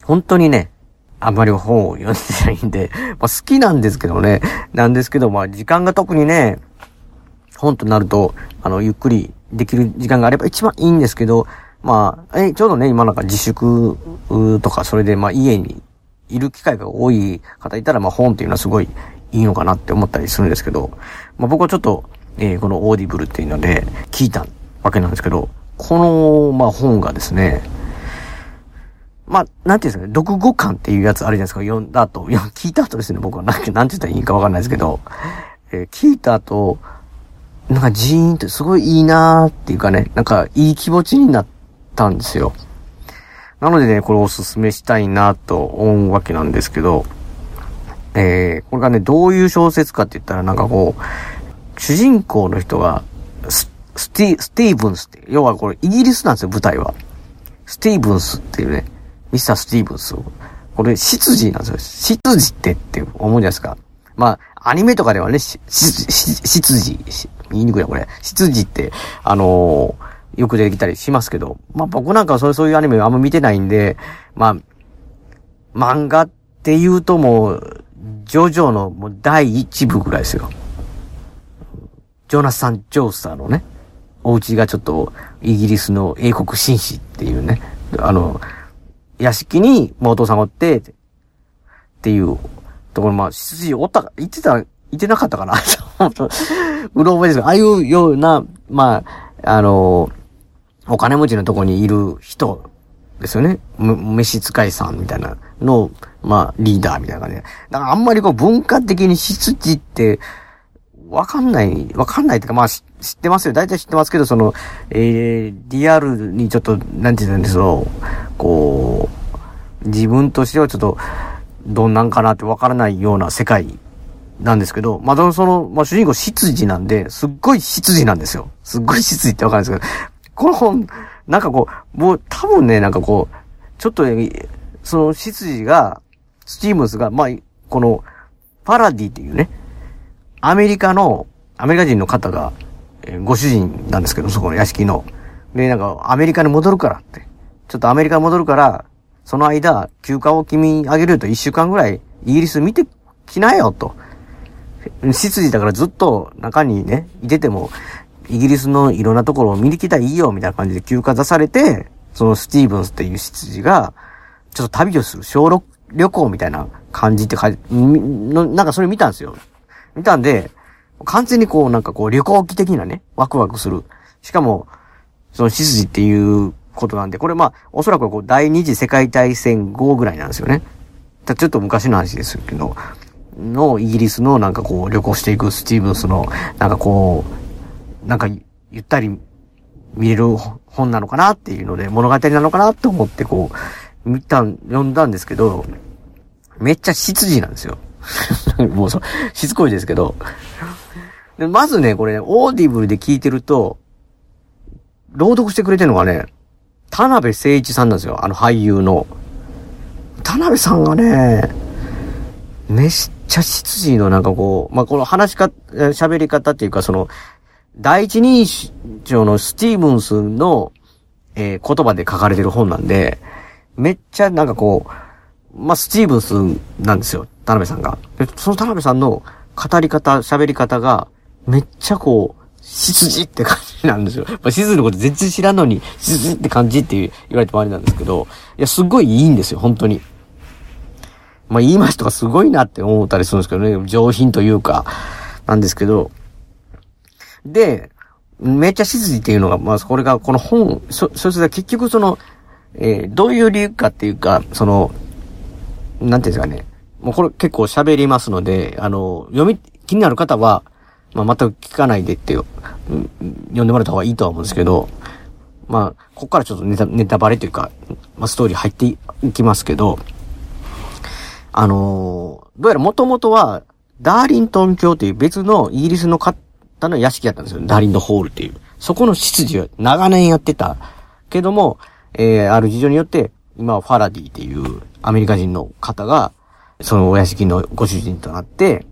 本当にね、あんまり本を読んでないんで、[laughs] まあ好きなんですけどね、なんですけど、まあ時間が特にね、本となると、あの、ゆっくりできる時間があれば一番いいんですけど、まあ、え、ちょうどね、今なんか自粛とか、それでまあ家にいる機会が多い方いたら、まあ本っていうのはすごいいいのかなって思ったりするんですけど、まあ僕はちょっと、えー、このオーディブルっていうので聞いたわけなんですけど、この、まあ本がですね、まあ、なんていうんですかね、読後感っていうやつあるじゃないですか、読んだ後、いや、聞いた後ですね、僕は。なんて言ったらいいかわかんないですけど、えー、聞いた後、なんかジーンってすごいいいなーっていうかね、なんかいい気持ちになったんですよ。なのでね、これおすすめしたいなと思うわけなんですけど、えー、これがね、どういう小説かって言ったらなんかこう、主人公の人が、ススティ、スティーブンスって、要はこれイギリスなんですよ、舞台は。スティーブンスっていうね、ミスター・スティーブンス。これ、執事なんですよ。執事ってって思うじゃないですか。まあ、アニメとかではね、執事、言いにくいな、これ。執事って、あのー、よく出てきたりしますけど、まあ僕なんかそうそういうアニメあんま見てないんで、まあ、漫画って言うともう、ジョジョのもう第一部ぐらいですよ。ジョナサン・ジョースターのね、お家がちょっとイギリスの英国紳士っていうね、あの、屋敷に、もうお父さんおって、っていうところ、まあ、執事おったか、言ってた、言ってなかったかな [laughs] うろ覚えですああいうような、まあ、あの、お金持ちのとこにいる人ですよね。む召使いさんみたいなの、まあ、リーダーみたいな感じで。だからあんまりこう文化的に執事って、わかんない、わかんないっていうか、まあ、知ってますよ。大体知ってますけど、その、えー、リアルにちょっと、なんて言うんですよ。こう、自分としてはちょっと、どんなんかなってわからないような世界なんですけど、まあ、その、まあ、主人公執事なんで、すっごい執事なんですよ。すっごい執事ってわかるんですけど、この本、なんかこう、もう多分ね、なんかこう、ちょっと、その執事が、スティームスが、まあ、この、パラディっていうね、アメリカの、アメリカ人の方が、え、ご主人なんですけど、そこの屋敷の。で、なんか、アメリカに戻るからって。ちょっとアメリカに戻るから、その間、休暇を君あげると一週間ぐらい、イギリス見てきなよ、と。執事だからずっと中にね、いてても、イギリスのいろんなところを見に来たらいいよ、みたいな感じで休暇出されて、そのスティーブンスっていう執事が、ちょっと旅をする、小旅行みたいな感じって書いて、なんかそれ見たんですよ。見たんで、完全にこう、なんかこう、旅行機的なね、ワクワクする。しかも、その、シスジっていうことなんで、これまあ、おそらくこう、第二次世界大戦後ぐらいなんですよね。ちょっと昔の話ですけど、の、イギリスのなんかこう、旅行していくスティーブンスの、なんかこう、なんか、ゆったり見れる本なのかなっていうので、物語なのかなって思ってこう、見た、読んだんですけど、めっちゃ執事なんですよ。[laughs] もうそう、しつこいですけど。でまずね、これね、オーディブルで聞いてると、朗読してくれてるのがね、田辺誠一さんなんですよ。あの俳優の。田辺さんがね、めっちゃ執事のなんかこう、まあ、この話しか、喋り方っていうか、その、第一人称のスティーブンスの、えー、言葉で書かれてる本なんで、めっちゃなんかこう、まあ、スティーブンスなんですよ。田辺さんが。その田辺さんの語り方、喋り方が、めっちゃこう、執事って感じなんですよ。まあ、執事のこと全然知らんのに、執事って感じって言われてもあれなんですけど、いや、すごいいいんですよ、本当に。まあ、言い回しとかすごいなって思ったりするんですけどね、上品というか、なんですけど、で、めっちゃ執事っていうのが、まあ、これが、この本、そ、そして結局その、えー、どういう理由かっていうか、その、なんていうんですかね、もうこれ結構喋りますので、あの、読み、気になる方は、まあ、全く聞かないでって、読んでもらった方がいいとは思うんですけど、まあ、ここからちょっとネタ、ネタバレというか、まあ、ストーリー入っていきますけど、あのーどうやら元々は、ダーリントン教という別のイギリスの方の屋敷だったんですよ。ダーリントホールっていう。そこの執事を長年やってた。けども、えー、ある事情によって、今はファラディっていうアメリカ人の方が、そのお屋敷のご主人となって、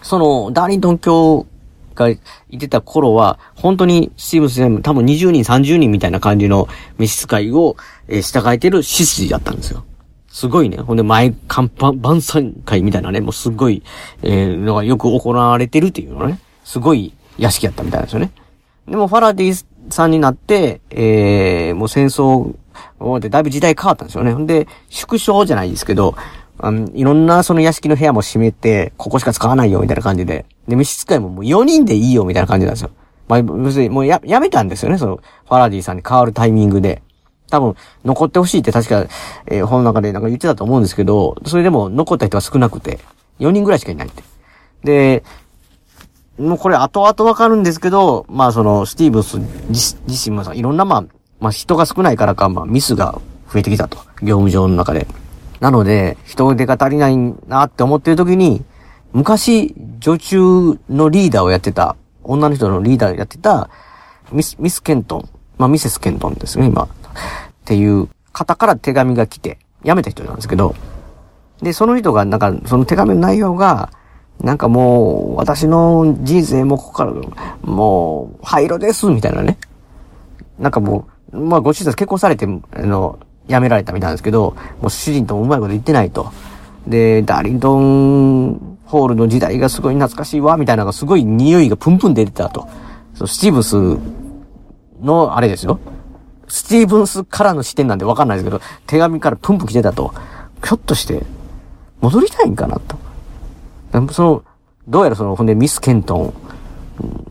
その、ダーリントン教がいてた頃は、本当にスティーブンスでも多分20人、30人みたいな感じの召使いを、えー従えてる執事だったんですよ。すごいね。ほんで、前、看板、晩餐会みたいなね、もうすごい、えー、のがよく行われてるっていうのね。すごい屋敷やったみたいなんですよね。でも、ファラディさんになって、えー、もう戦争終わってだいぶ時代変わったんですよね。ほんで、縮小じゃないですけど、あのいろんなその屋敷の部屋も閉めて、ここしか使わないよ、みたいな感じで。で、召使いももう4人でいいよ、みたいな感じなんですよ。まあ、要するにもうや、やめたんですよね、その、ファラディさんに変わるタイミングで。多分、残ってほしいって確か、えー本の中でなんか言ってたと思うんですけど、それでも残った人は少なくて、4人ぐらいしかいないって。で、もうこれ後々わかるんですけど、まあその、スティーブンス自自身もさ、いろんなまあ、まあ人が少ないからか、まあミスが増えてきたと。業務上の中で。なので、人手が足りないなって思ってる時に、昔、女中のリーダーをやってた、女の人のリーダーをやってた、ミス、ミス・ケントン。まあミセス・ケントンですね、今。っていう方から手紙が来て、辞めた人なんですけど、で、その人が、なんか、その手紙の内容が、なんかもう、私の人生もここから、もう、灰色です、みたいなね。なんかもう、まあ、ご主人結婚されて、あの、辞められたみたいなんですけど、もう主人ともうまいこと言ってないと。で、ダリントンホールの時代がすごい懐かしいわ、みたいなのがすごい匂いがプンプン出てたと。そうスティーブスの、あれですよ。スティーブンスからの視点なんでわかんないですけど、手紙からプンプン来てたと。ひょっとして、戻りたいんかなと。その、どうやらその、ほんでミス・ケントン、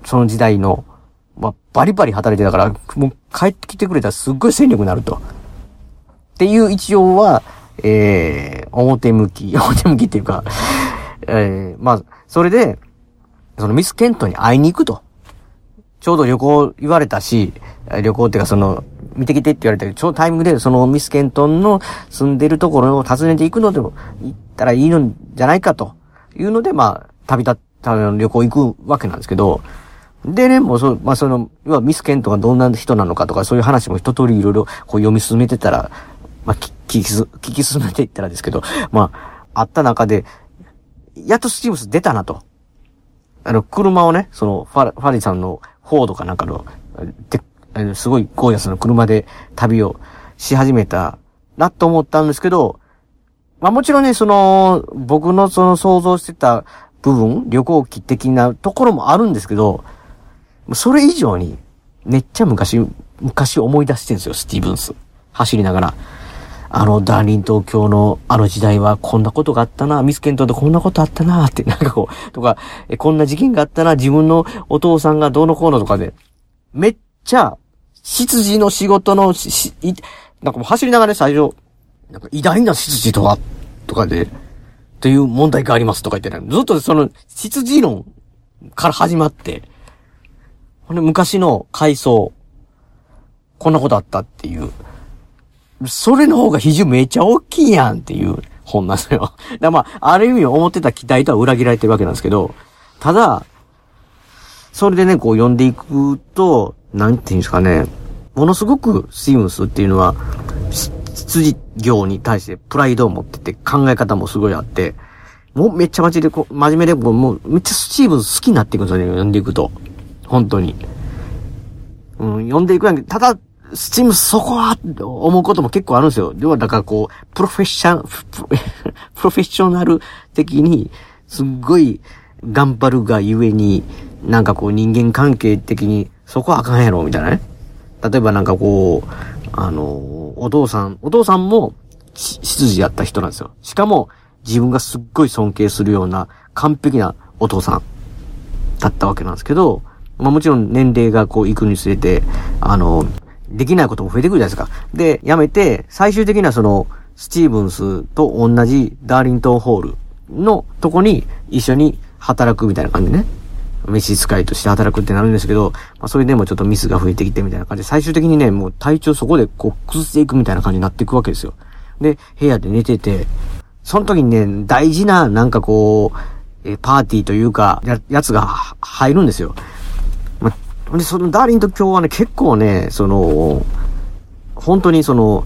その時代の、まあ、バリバリ働いてたから、もう帰ってきてくれたらすっごい戦力になると。っていう一応は、えー、表向き、[laughs] 表向きっていうか、えー、まあ、それで、そのミス・ケントに会いに行くと。ちょうど旅行言われたし、旅行っていうかその、見てきてって言われたけど、ちょうどタイミングでそのミス・ケントンの住んでるところを訪ねていくのでも、行ったらいいのじゃないかというので、まあ、旅立った旅行行くわけなんですけど、でね、もうそう、まあその、要はミス・ケントがどんな人なのかとか、そういう話も一通りいろいろこう読み進めてたら、まあ、聞き、聞き進めていったらですけど、まあ、あった中で、やっとスティーブス出たなと。あの、車をね、その、ファファリさんのフォードかなんかの、で、すごいゴージャスな車で旅をし始めたなと思ったんですけど、まあもちろんね、その、僕のその想像してた部分、旅行記的なところもあるんですけど、それ以上に、めっちゃ昔、昔思い出してるんですよ、スティーブンス。走りながら。あの、ダーリン東京のあの時代はこんなことがあったな、ミスケントでこんなことあったな、って、[laughs] なんかこう、とか、えこんな事件があったな、自分のお父さんがどうのこうのとかで、めっちゃ、執事の仕事のし、しいなんかもう走りながらね最初、なんか偉大な執事とは、とかで、という問題がありますとか言ってね、ずっとその、執事論から始まって、ほんで昔の階層、こんなことあったっていう。それの方が比重めっちゃ大きいやんっていう本なんですよ。[laughs] だまあ、ある意味思ってた期待とは裏切られてるわけなんですけど、ただ、それでね、こう読んでいくと、なんていうんですかね、ものすごくスティーブンスっていうのは、羊業に対してプライドを持ってて考え方もすごいあって、もうめっちゃマジでこ、真面目で、もうめっちゃスティーブンス好きになっていくんですよね、読んでいくと。本当に。うん、読んでいくやんけ、ただ、スチームそこは、思うことも結構あるんですよ。要は、だからこう、プロフェッション、[laughs] プロフェッショナル的に、すっごい頑張るがゆえに、なんかこう人間関係的に、そこはあかんやろ、みたいなね。例えばなんかこう、あの、お父さん、お父さんも、し執事やった人なんですよ。しかも、自分がすっごい尊敬するような完璧なお父さんだったわけなんですけど、まあもちろん年齢がこう行くにつれて、あの、できないことも増えてくるじゃないですか。で、やめて、最終的にはその、スティーブンスと同じダーリントンホールのとこに一緒に働くみたいな感じね。召使いとして働くってなるんですけど、まあ、それでもちょっとミスが増えてきてみたいな感じで、最終的にね、もう体調そこでこう崩していくみたいな感じになっていくわけですよ。で、部屋で寝てて、その時にね、大事な、なんかこう、えパーティーというか、や、やつが入るんですよ。で、そのダーリンと今日はね、結構ね、その、本当にその、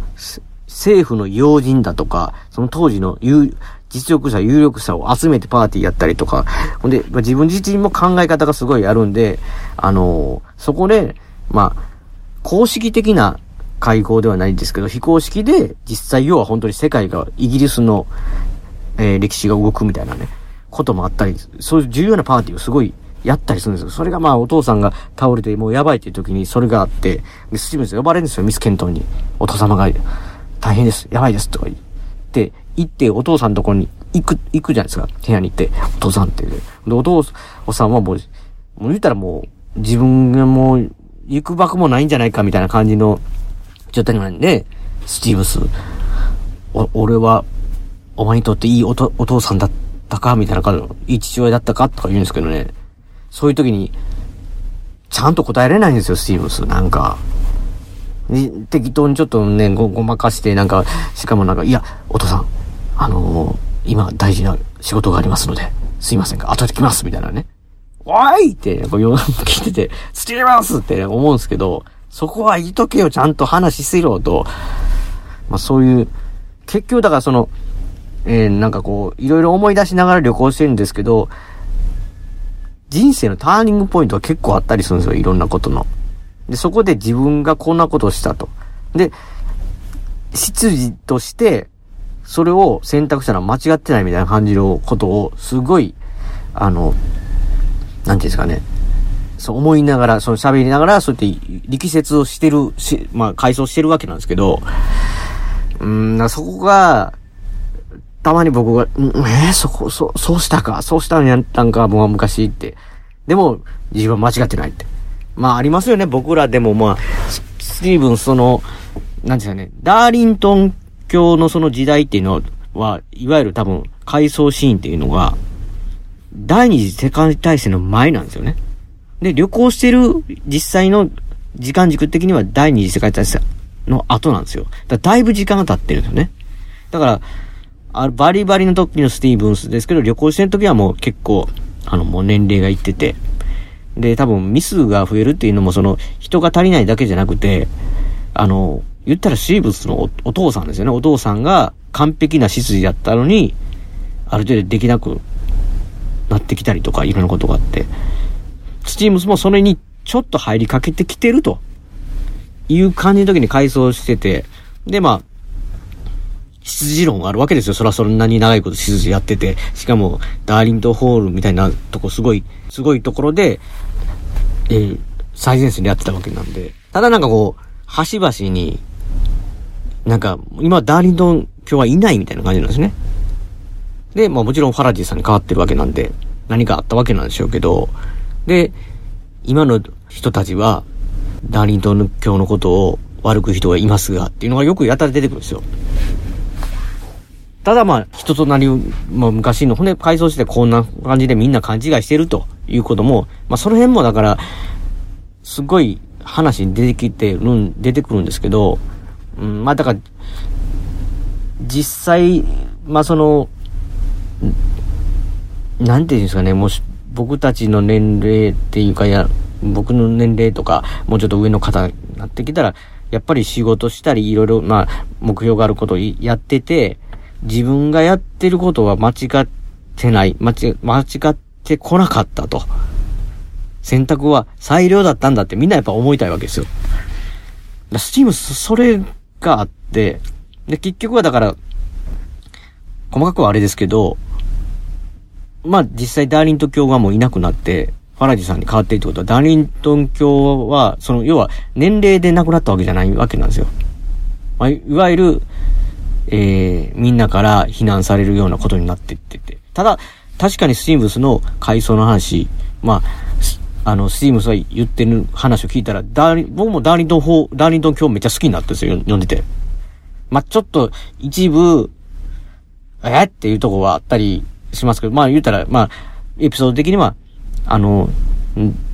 政府の要人だとか、その当時の有、実力者、有力者を集めてパーティーやったりとか、ほんで、まあ、自分自身も考え方がすごいあるんで、あのー、そこで、まあ、公式的な会合ではないんですけど、非公式で、実際要は本当に世界が、イギリスの、えー、歴史が動くみたいなね、こともあったり、そういう重要なパーティーをすごいやったりするんですよ。それがまあお父さんが倒れてもうやばいっていう時にそれがあって、で、スティーブンス呼ばれるんですよ、ミスケントンに。お父様が、大変です、やばいです、とか言って、行ってお父さんのところに行く、行くじゃないですか。部屋に行って、お父さんって。で、お父さんはもう、もう言ったらもう、自分がもう、行くばくもないんじゃないかみたいな感じの状態なんで、スティーブス、お、俺は、お前にとっていいおとお父さんだったかみたいな感じの、いい父親だったかとか言うんですけどね。そういう時に、ちゃんと答えれないんですよ、スティーブス。なんか。適当にちょっとね、ご、ごまかして、なんか、しかもなんか、いや、お父さん、あのー、今大事な仕事がありますので、すいませんが、後で来ます、みたいなね。おいって、こう、聞いてて、スティーブスって思うんですけど、そこは言いとけよ、ちゃんと話しすぎろと。まあそういう、結局だからその、えー、なんかこう、いろいろ思い出しながら旅行してるんですけど、人生のターニングポイントは結構あったりするんですよ、いろんなことの。で、そこで自分がこんなことをしたと。で、執事として、それを選択したのは間違ってないみたいな感じのことを、すごい、あの、なんていうんですかね。そう思いながら、その喋りながら、そうやって力説をしてるし、まあ、回想してるわけなんですけど、うん、そこが、たまに僕が、えー、そこ、そ、そうしたか、そうしたんやったんか、もう昔って。でも、自分は間違ってないって。まあ、ありますよね、僕らでも、まあ、スティーブン、その、なんですかね、ダーリントン教のその時代っていうのは、いわゆる多分、回想シーンっていうのが、第二次世界大戦の前なんですよね。で、旅行してる実際の時間軸的には第二次世界大戦の後なんですよ。だだいぶ時間が経ってるんですよね。だから、あバリバリの時のスティーブンスですけど、旅行してる時はもう結構、あの、もう年齢がいってて、で、多分ミスが増えるっていうのもその、人が足りないだけじゃなくて、あの、言ったらシーブスのお父さんですよね。お父さんが完璧な執事だったのに、ある程度できなくなってきたりとか、いろんなことがあって、スチームスもそれにちょっと入りかけてきてるという感じの時に改装してて、で、まあ、執事論があるわけですよ。そらそんなに長いこと執事やってて、しかも、ダーリントホールみたいなとこ、すごい、すごいところで、えー、最前線でやってたわけなんで。ただなんかこう、端々に、なんか、今ダーリントン今日はいないみたいな感じなんですね。で、まあもちろんファラジーさんに変わってるわけなんで、何かあったわけなんでしょうけど、で、今の人たちは、ダーリントン教のことを悪く人がいますが、っていうのがよくやたら出てくるんですよ。ただまあ、人となり、まあ昔の骨改造してこんな感じでみんな勘違いしてるということも、まあその辺もだから、すごい話に出てきてるん、出てくるんですけど、うん、まあだから、実際、まあその、なんていうんですかね、もし、僕たちの年齢っていうか、や、僕の年齢とか、もうちょっと上の方になってきたら、やっぱり仕事したり、いろいろ、まあ、目標があることをやってて、自分がやってることは間違ってない、間違、間違ってこなかったと。選択は裁量だったんだってみんなやっぱ思いたいわけですよ。スチーム、それがあって、で、結局はだから、細かくはあれですけど、まあ実際ダーリント教がもういなくなって、ファラジさんに変わっているってことは、ダーリントン教は、その、要は年齢で亡くなったわけじゃないわけなんですよ。まあ、いわゆる、えー、みんなから非難されるようなことになってってて。ただ、確かにスティーブスの階層の話、まあ、あの、スティーブスが言ってる話を聞いたら、ダーリン、僕もダーリントン法、ダーリントン教めっちゃ好きになったんですよ、読んでて。まあ、ちょっと、一部、えっていうとこはあったりしますけど、まあ言うたら、まあ、エピソード的には、あの、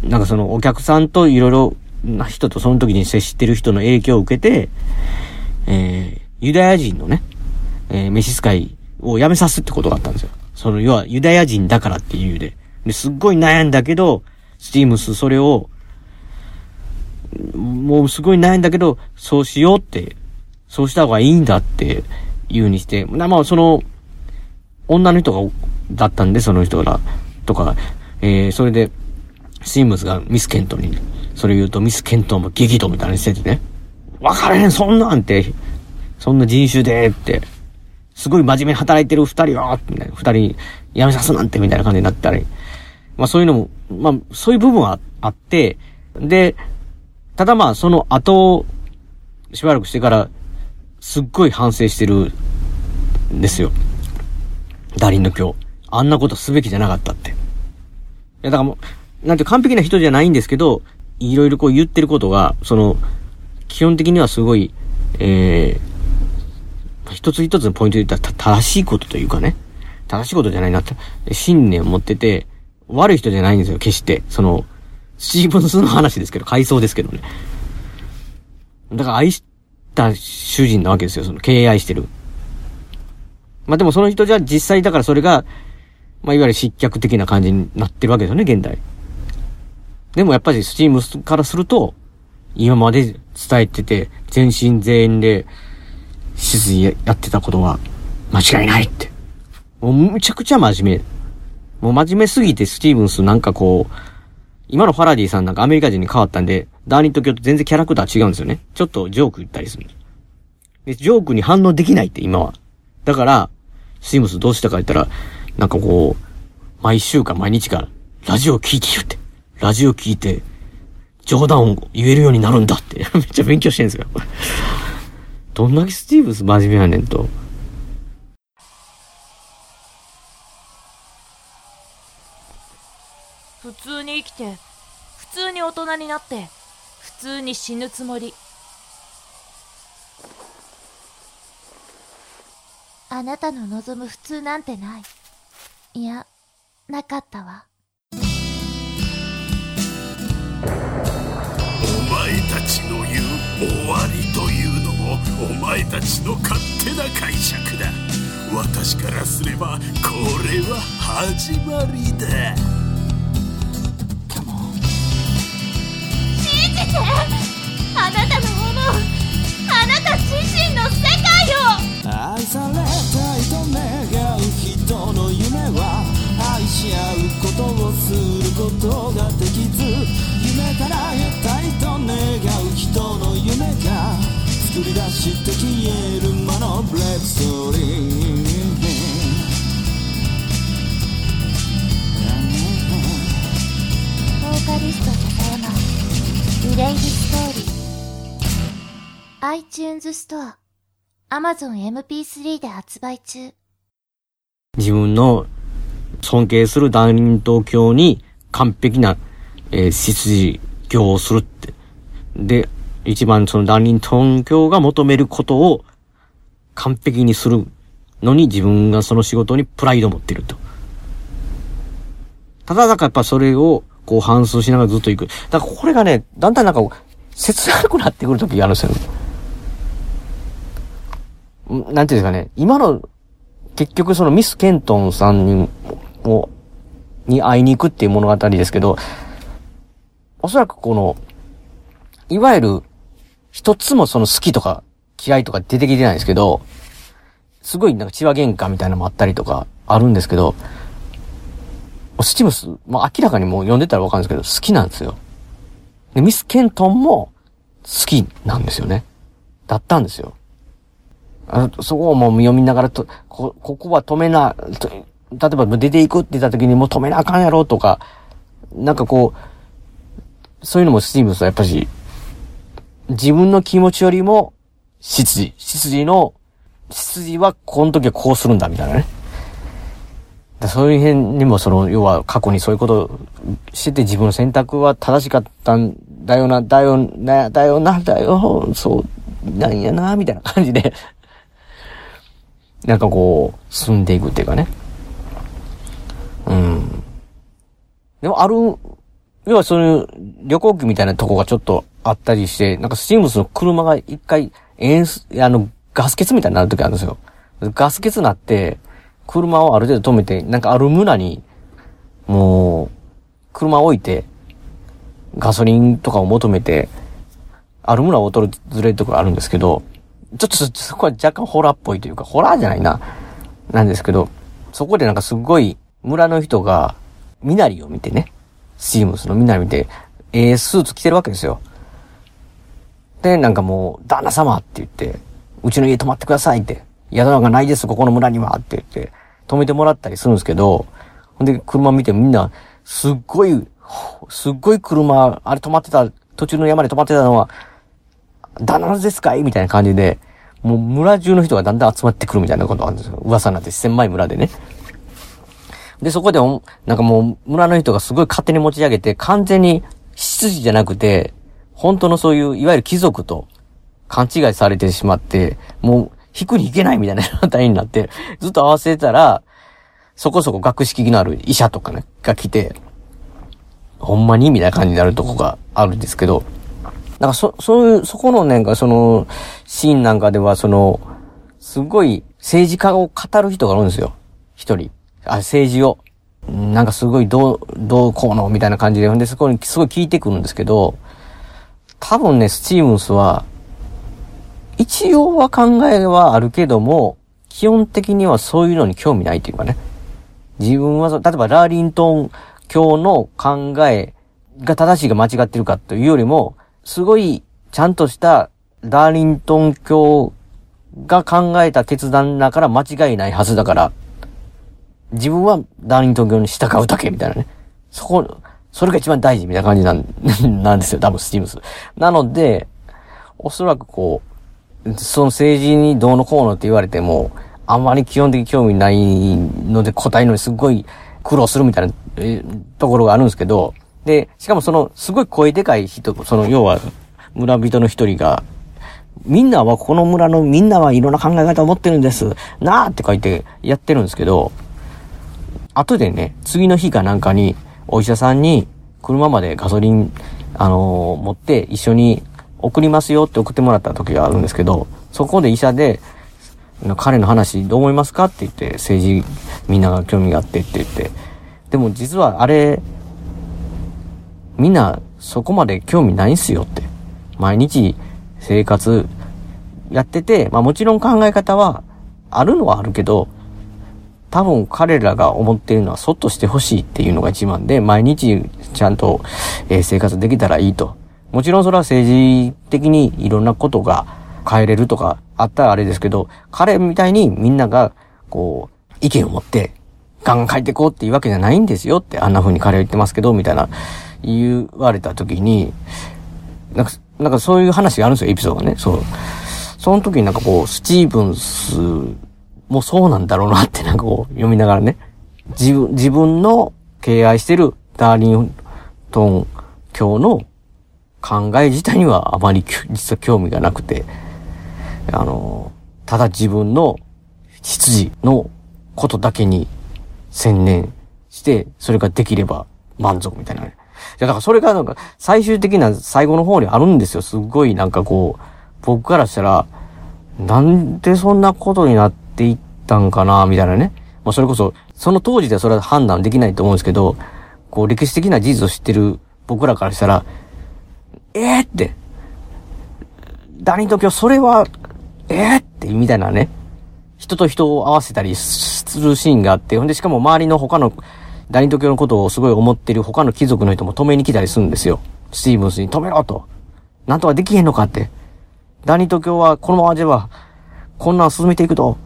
なんかそのお客さんといろいろな人とその時に接してる人の影響を受けて、えー、ユダヤ人のね、えー、メシス会をやめさすってことがあったんですよ。その、要はユダヤ人だからっていうで。で、すっごい悩んだけど、スティームスそれを、もうすごい悩んだけど、そうしようって、そうした方がいいんだって言うにして、まあその、女の人が、だったんで、その人が、とか、えー、それで、スティームスがミス・ケントに、それ言うとミス・ケントも激怒みたいにしててね。わからへん、そんなんって、そんな人種で、って、すごい真面目に働いてる二人は、みたいな、二人辞めさすなんて、みたいな感じになったり。まあそういうのも、まあそういう部分はあって、で、ただまあその後、しばらくしてから、すっごい反省してるんですよ。ダリンの今日。あんなことすべきじゃなかったって。いや、だからもう、なんて完璧な人じゃないんですけど、いろいろこう言ってることが、その、基本的にはすごい、えー、一つ一つのポイントで言ったら正しいことというかね、正しいことじゃないなって、信念を持ってて、悪い人じゃないんですよ、決して。その、スティーブンスの話ですけど、回想ですけどね。だから愛した主人なわけですよ、その、敬愛してる。まあでもその人じゃ実際だからそれが、まあいわゆる失脚的な感じになってるわけですよね、現代。でもやっぱりスチームからすると、今まで伝えてて、全身全員で、指示やってたことは、間違いないって。もうむちゃくちゃ真面目。もう真面目すぎてスティーブンスなんかこう、今のファラディさんなんかアメリカ人に変わったんで、ダーニント教と全然キャラクター違うんですよね。ちょっとジョーク言ったりするで。ジョークに反応できないって今は。だから、スティーブンスどうしたか言ったら、なんかこう、毎週か毎日か、ラジオ聞いてるって。ラジオ聞いて、冗談を言えるようになるんだって [laughs] めっちゃ勉強してるんですよ。どんだけスティーブス真面目やねんと。普通に生きて、普通に大人になって、普通に死ぬつもり。あなたの望む普通なんてない。いや、なかったわ。前たちの言う終わりというのもお前たちの勝手な解釈だ。私からすればこれは始まりだ。信じて。あなたの思うあなた自身の世界を。愛されたいと願う人の夢は愛し合うことをすることができず夢から得作り出して消える魔のブレックストーリーリスト笹山。グレストーリー。iTunes ストア Amazon MP3 で発売中。自分の尊敬する大輪東教に完璧な、えー、執事業をするって。で、一番そのダーリントン教が求めることを完璧にするのに自分がその仕事にプライドを持ってると。ただだかやっぱそれをこう反芻しながらずっと行く。だからこれがね、だんだんなんか切なくなってくる時があるんですよ。なんていうんですかね、今の、結局そのミス・ケントンさんにも、に会いに行くっていう物語ですけど、おそらくこの、いわゆる、一つもその好きとか嫌いとか出てきてないんですけど、すごいなんか血話喧嘩みたいなのもあったりとかあるんですけど、スティムス、まあ明らかにもう読んでたらわかるんですけど、好きなんですよ。で、ミス・ケントンも好きなんですよね。だったんですよ。あのそこをもう読みながらと、こ、ここは止めな、例えば出ていくって言った時にもう止めなあかんやろとか、なんかこう、そういうのもスティーブスはやっぱし、自分の気持ちよりも、執事、執事の、執事はこの時はこうするんだみたいなね。そういう辺にもその、要は過去にそういうことしてて自分の選択は正しかったんだよな、だよな、だよな、だよ、そうなんやな、みたいな感じで [laughs] なんかこう、進んでいくっていうかね。うん。でもある要はそういう旅行機みたいなとこがちょっとあったりして、なんかスチームスの車が一回、塩素、あの、ガス欠みたいになる時あるんですよ。ガス欠になって、車をある程度止めて、なんかある村に、もう、車を置いて、ガソリンとかを求めて、ある村を訪れるところあるんですけど、ちょっとそこは若干ホラーっぽいというか、ホラーじゃないな。なんですけど、そこでなんかすごい村の人が、ミナリを見てね、スチームスのミナリ見て、ええスーツ着てるわけですよ。で、なんかもう、旦那様って言って、うちの家泊まってくださいって、宿なんかないです、ここの村にはって言って、止めてもらったりするんですけど、ほんで、車見てみんな、すっごい、すっごい車、あれ止まってた、途中の山で止まってたのは、旦那ですかい？みたいな感じで、もう村中の人がだんだん集まってくるみたいなことがあるんですよ。噂になって、千枚村でね。で、そこで、なんかもう村の人がすごい勝手に持ち上げて、完全に執事じゃなくて、本当のそういう、いわゆる貴族と勘違いされてしまって、もう引くに引けないみたいな状態になって、ずっと合わせたら、そこそこ学識のある医者とかね、が来て、ほんまにみたいな感じになるとこがあるんですけど、なんかそ、そういう、そこのなんかその、シーンなんかでは、その、すごい政治家を語る人がいるんですよ。一人。あ、政治を。なんかすごいどう、どうこうのみたいな感じで、ほんでそこにすごい聞いてくるんですけど、多分ね、スチームスは、一応は考えはあるけども、基本的にはそういうのに興味ないというかね。自分は、例えばラーリントン教の考えが正しいか間違ってるかというよりも、すごいちゃんとしたダーリントン教が考えた決断だから間違いないはずだから、自分はダーリントン教に従うだけみたいなね。そこ、それが一番大事みたいな感じなん、[laughs] なんですよ、多分スチームス。なので、おそらくこう、その政治にどうのこうのって言われても、あんまり基本的に興味ないので答えのにすごい苦労するみたいな、えところがあるんですけど、で、しかもその、すごい声でかい人、その、要は、村人の一人が、みんなは、この村のみんなはいろんな考え方を持ってるんです。なーって書いてやってるんですけど、後でね、次の日かなんかに、お医者さんに、車までガソリン、あのー持って一緒に送りますよって送ってもらった時があるんですけど、そこで医者で、彼の話どう思いますかって言って、政治みんなが興味があってって言って、でも実はあれ、みんなそこまで興味ないんすよって。毎日生活やってて、まあもちろん考え方はあるのはあるけど、多分彼らが思っているのはそっとしてほしいっていうのが一番で、毎日ちゃんと、えー生活できたらいいと。もちろんそれは政治的にいろんなことが変えれるとかあったらあれですけど、彼みたいにみんながこう意見を持ってガンガン変えていこうっていうわけじゃないんですよってあんな風に彼は言ってますけど、みたいな言われた時に、なんか、なんかそういう話があるんですよ、エピソードがね。そう。その時になんかこう、スティーブンスもうそうなんだろうなってなんかこう読みながらね。自分、自分の敬愛してるダーリントン教の考え自体にはあまり実は興味がなくて、あの、ただ自分の出自のことだけに専念して、それができれば満足みたいな。だからそれがなんか最終的な最後の方にあるんですよ。すっごいなんかこう、僕からしたら、なんでそんなことになってっていったんかな、みたいなね。まあそれこそ、その当時ではそれは判断できないと思うんですけど、こう歴史的な事実を知ってる僕らからしたら、えー、って、ダニー東京、それは、えー、って、みたいなね。人と人を合わせたりするシーンがあって、ほんでしかも周りの他の、ダニー東京のことをすごい思ってる他の貴族の人も止めに来たりするんですよ。スティーブンスに止めろと。なんとかできへんのかって。ダニー東京はこのままでは、こんなん進めていくと、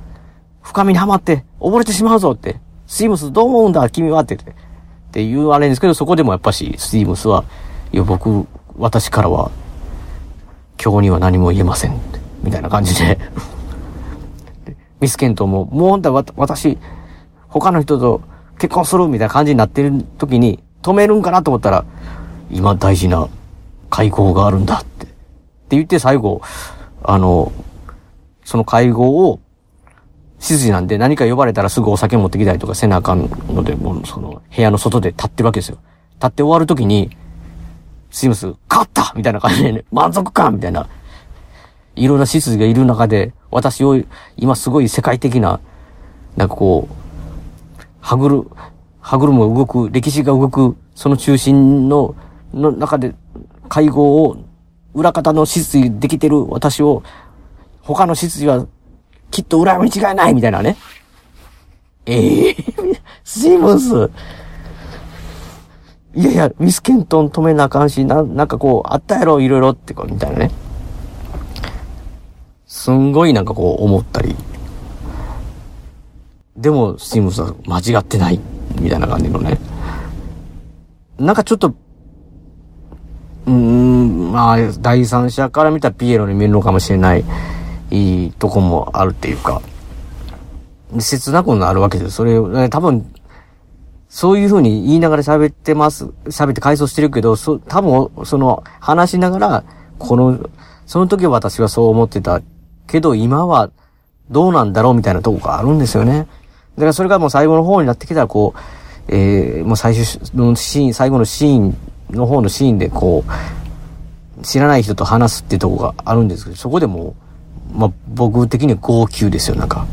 深みにはまって溺れてしまうぞって。スティーブンスどう思うんだ君はってって。っていうあれですけど、そこでもやっぱし、スティーブンスは、いや僕、私からは、今日には何も言えません。みたいな感じで。ミスケントも、もうほんとはわ私、他の人と結婚するみたいな感じになってる時に、止めるんかなと思ったら、今大事な会合があるんだって。って言って最後、あの、その会合を、執事なんで何か呼ばれたらすぐお酒持ってきたりとかせなあかんので、もうその部屋の外で立ってるわけですよ。立って終わる時に、スティームス、勝ったみたいな感じでね、満足感みたいな。いろんな執事がいる中で、私を今すごい世界的な、なんかこう、歯車、歯車が動く、歴史が動く、その中心の、の中で会合を、裏方の執事できてる私を、他の執事はきっと羨むに違いないみたいなね。ええー、スームス。いやいや、ミスケントン止めなあかんし、な、なんかこう、あったやろ、いろいろってこう、みたいなね。すんごいなんかこう、思ったり。でも、スティムスは間違ってない、みたいな感じのね。なんかちょっと、うーん、まあ、第三者から見たピエロに見えるのかもしれない、いいとこもあるっていうか、切なくなるわけですよ。それ、ね、多分、そういうふうに言いながら喋ってます、喋って回想してるけど、そ、多分、その、話しながら、この、その時は私はそう思ってたけど、今はどうなんだろうみたいなとこがあるんですよね。だからそれがもう最後の方になってきたら、こう、えー、もう最終のシーン、最後のシーンの方のシーンで、こう、知らない人と話すっていうとこがあるんですけど、そこでもう、まあ、僕的には号泣ですよ、なんか。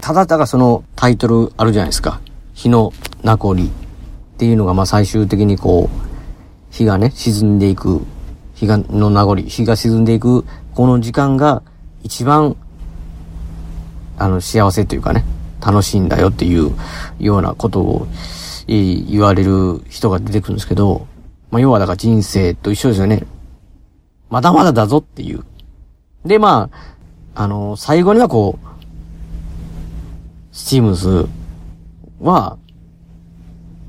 ただただそのタイトルあるじゃないですか。日の名残っていうのが、まあ最終的にこう、日がね、沈んでいく、日が、の名残、日が沈んでいく、この時間が一番、あの、幸せというかね、楽しいんだよっていうようなことを言われる人が出てくるんですけど、まあ要はだから人生と一緒ですよね。まだまだだぞっていう。で、まあ、あの、最後にはこう、スチームズは、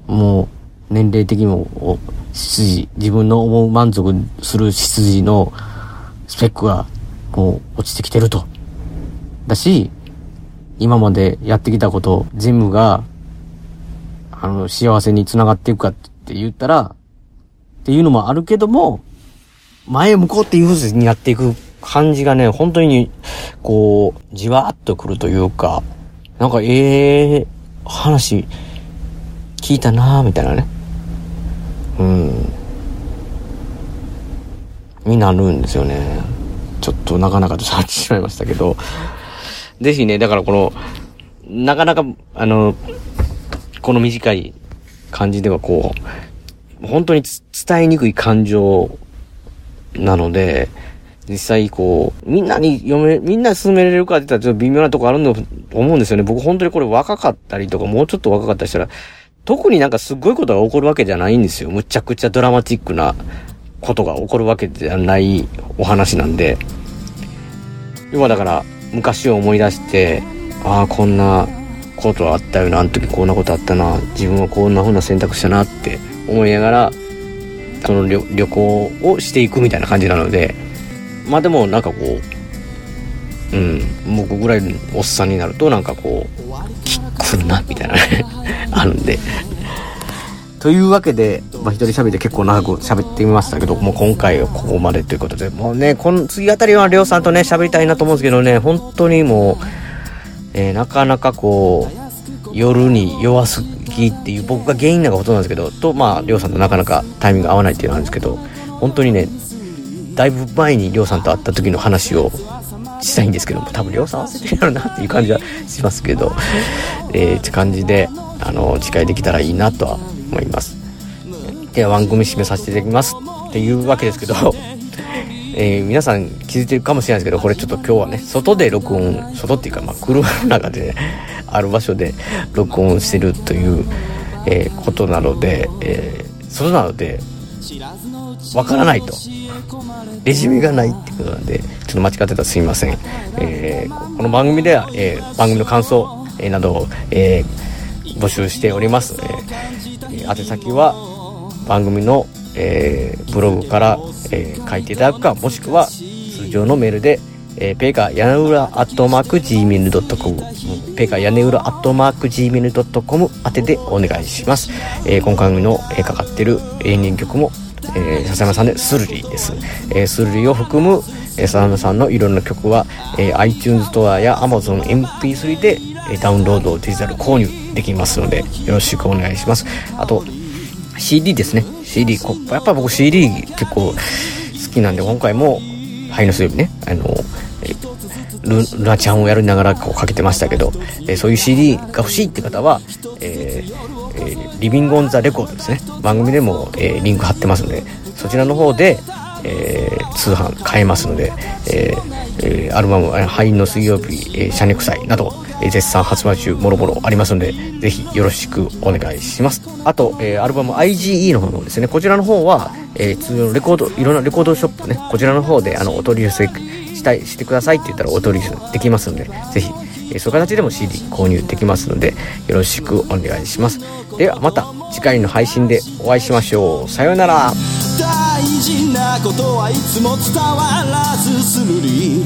もう、年齢的にも、執事、自分の思う満足する執事のスペックが、こう、落ちてきてると。だし、今までやってきたこと全部が、あの、幸せにつながっていくかって言ったら、っていうのもあるけども、前向こうっていう風にやっていく感じがね、本当に、こう、じわーっとくるというか、なんかええー、話聞いたなーみたいなね。うん。になるんですよね。ちょっとなかなかと触ってしまいましたけど。ぜひね、だからこの、なかなか、あの、この短い感じではこう、本当に伝えにくい感情なので、実際こう、みんなに読め、みんなに進めれるかって言ったらちょっと微妙なとこあると思うんですよね。僕本当にこれ若かったりとか、もうちょっと若かったりしたら、特になんかすっごいことが起こるわけじゃないんですよ。むちゃくちゃドラマチックなことが起こるわけじゃないお話なんで。要はだから、昔を思い出して、ああ、こんなことあったよな、あの時こんなことあったな、自分はこんな風な選択したなって思いながら、その旅行をしていくみたいな感じなので、まあでもなんかこう、うん、僕ぐらいのおっさんになるとなんかこう、きくるな、みたいなね、[laughs] あるんで。というわけで、まあ、一人喋って結構長く喋ってみましたけど、もう今回はここまでということで、もうね、この次あたりはりょうさんとね、喋りたいなと思うんですけどね、本当にもう、えー、なかなかこう、夜に弱すぎっていう僕が原因なことなんですけど、と、まあ、りょうさんとなかなかタイミング合わないっていうのなんですけど、本当にね、だいぶ前にりょうさんと会った時の話をしたいんですけども、多分りょうさん忘れてるやろなっていう感じはしますけど、[laughs] えー、って感じで、あの、誓いできたらいいなとは思います。では番組締めさせていただきますっていうわけですけど、えー、皆さん気づいてるかもしれないですけど、これちょっと今日はね、外で録音、外っていうか、まあ、車の中で、ね、ある場所で録音してるという、えー、ことなので、えー、外なので、わからないと。レジュメがないってことなんで、ちょっと間違ってたらすいません。えー、この番組では、えー、番組の感想、えー、などを、えー、募集しております。えー、宛先は、番組の、えー、ブログから、えー、書いていただくか、もしくは、通常のメールで、えー、ペーカー屋根裏アットマーク Gmail.com ペーカー屋根裏アットマーク Gmail.com 宛てでお願いします。えー、今回の、えー、かかってるエンディング曲もえー、笹山さんでスルリです。えー、スルリを含む、えー、笹山さんのいろんな曲は、えー、iTunes ストアや Amazon MP3 で、ダウンロードをデジタル購入できますので、よろしくお願いします。あと、CD ですね。CD やっぱ僕 CD 結構好きなんで今回も灰の水曜日ね。あのルナちゃんをやりながらこうかけてましたけど、えーそういう CD が欲しいって方は、えーえーリビングオンザレコードですね。番組でも、えリンク貼ってますのでそちらの方で、えー通販買えますので、えーアルバム「灰の水曜日、えーシャネクサイ」など、え絶賛発売中もろもろありますのでぜひよろしくお願いします。あと、えーアルバム IGE の方もですね。こちらの方は、えー通常のレコードいろんなレコードショップねこちらの方であのお取り寄せしたいしてくださいって言ったらお取り寄せできますのでぜひ、えーそういう形でも CD 購入できますのでよろしくお願いします。ではまた次回の配信でお会いしましょう。さようなら。大事なことはいつも伝わらずするり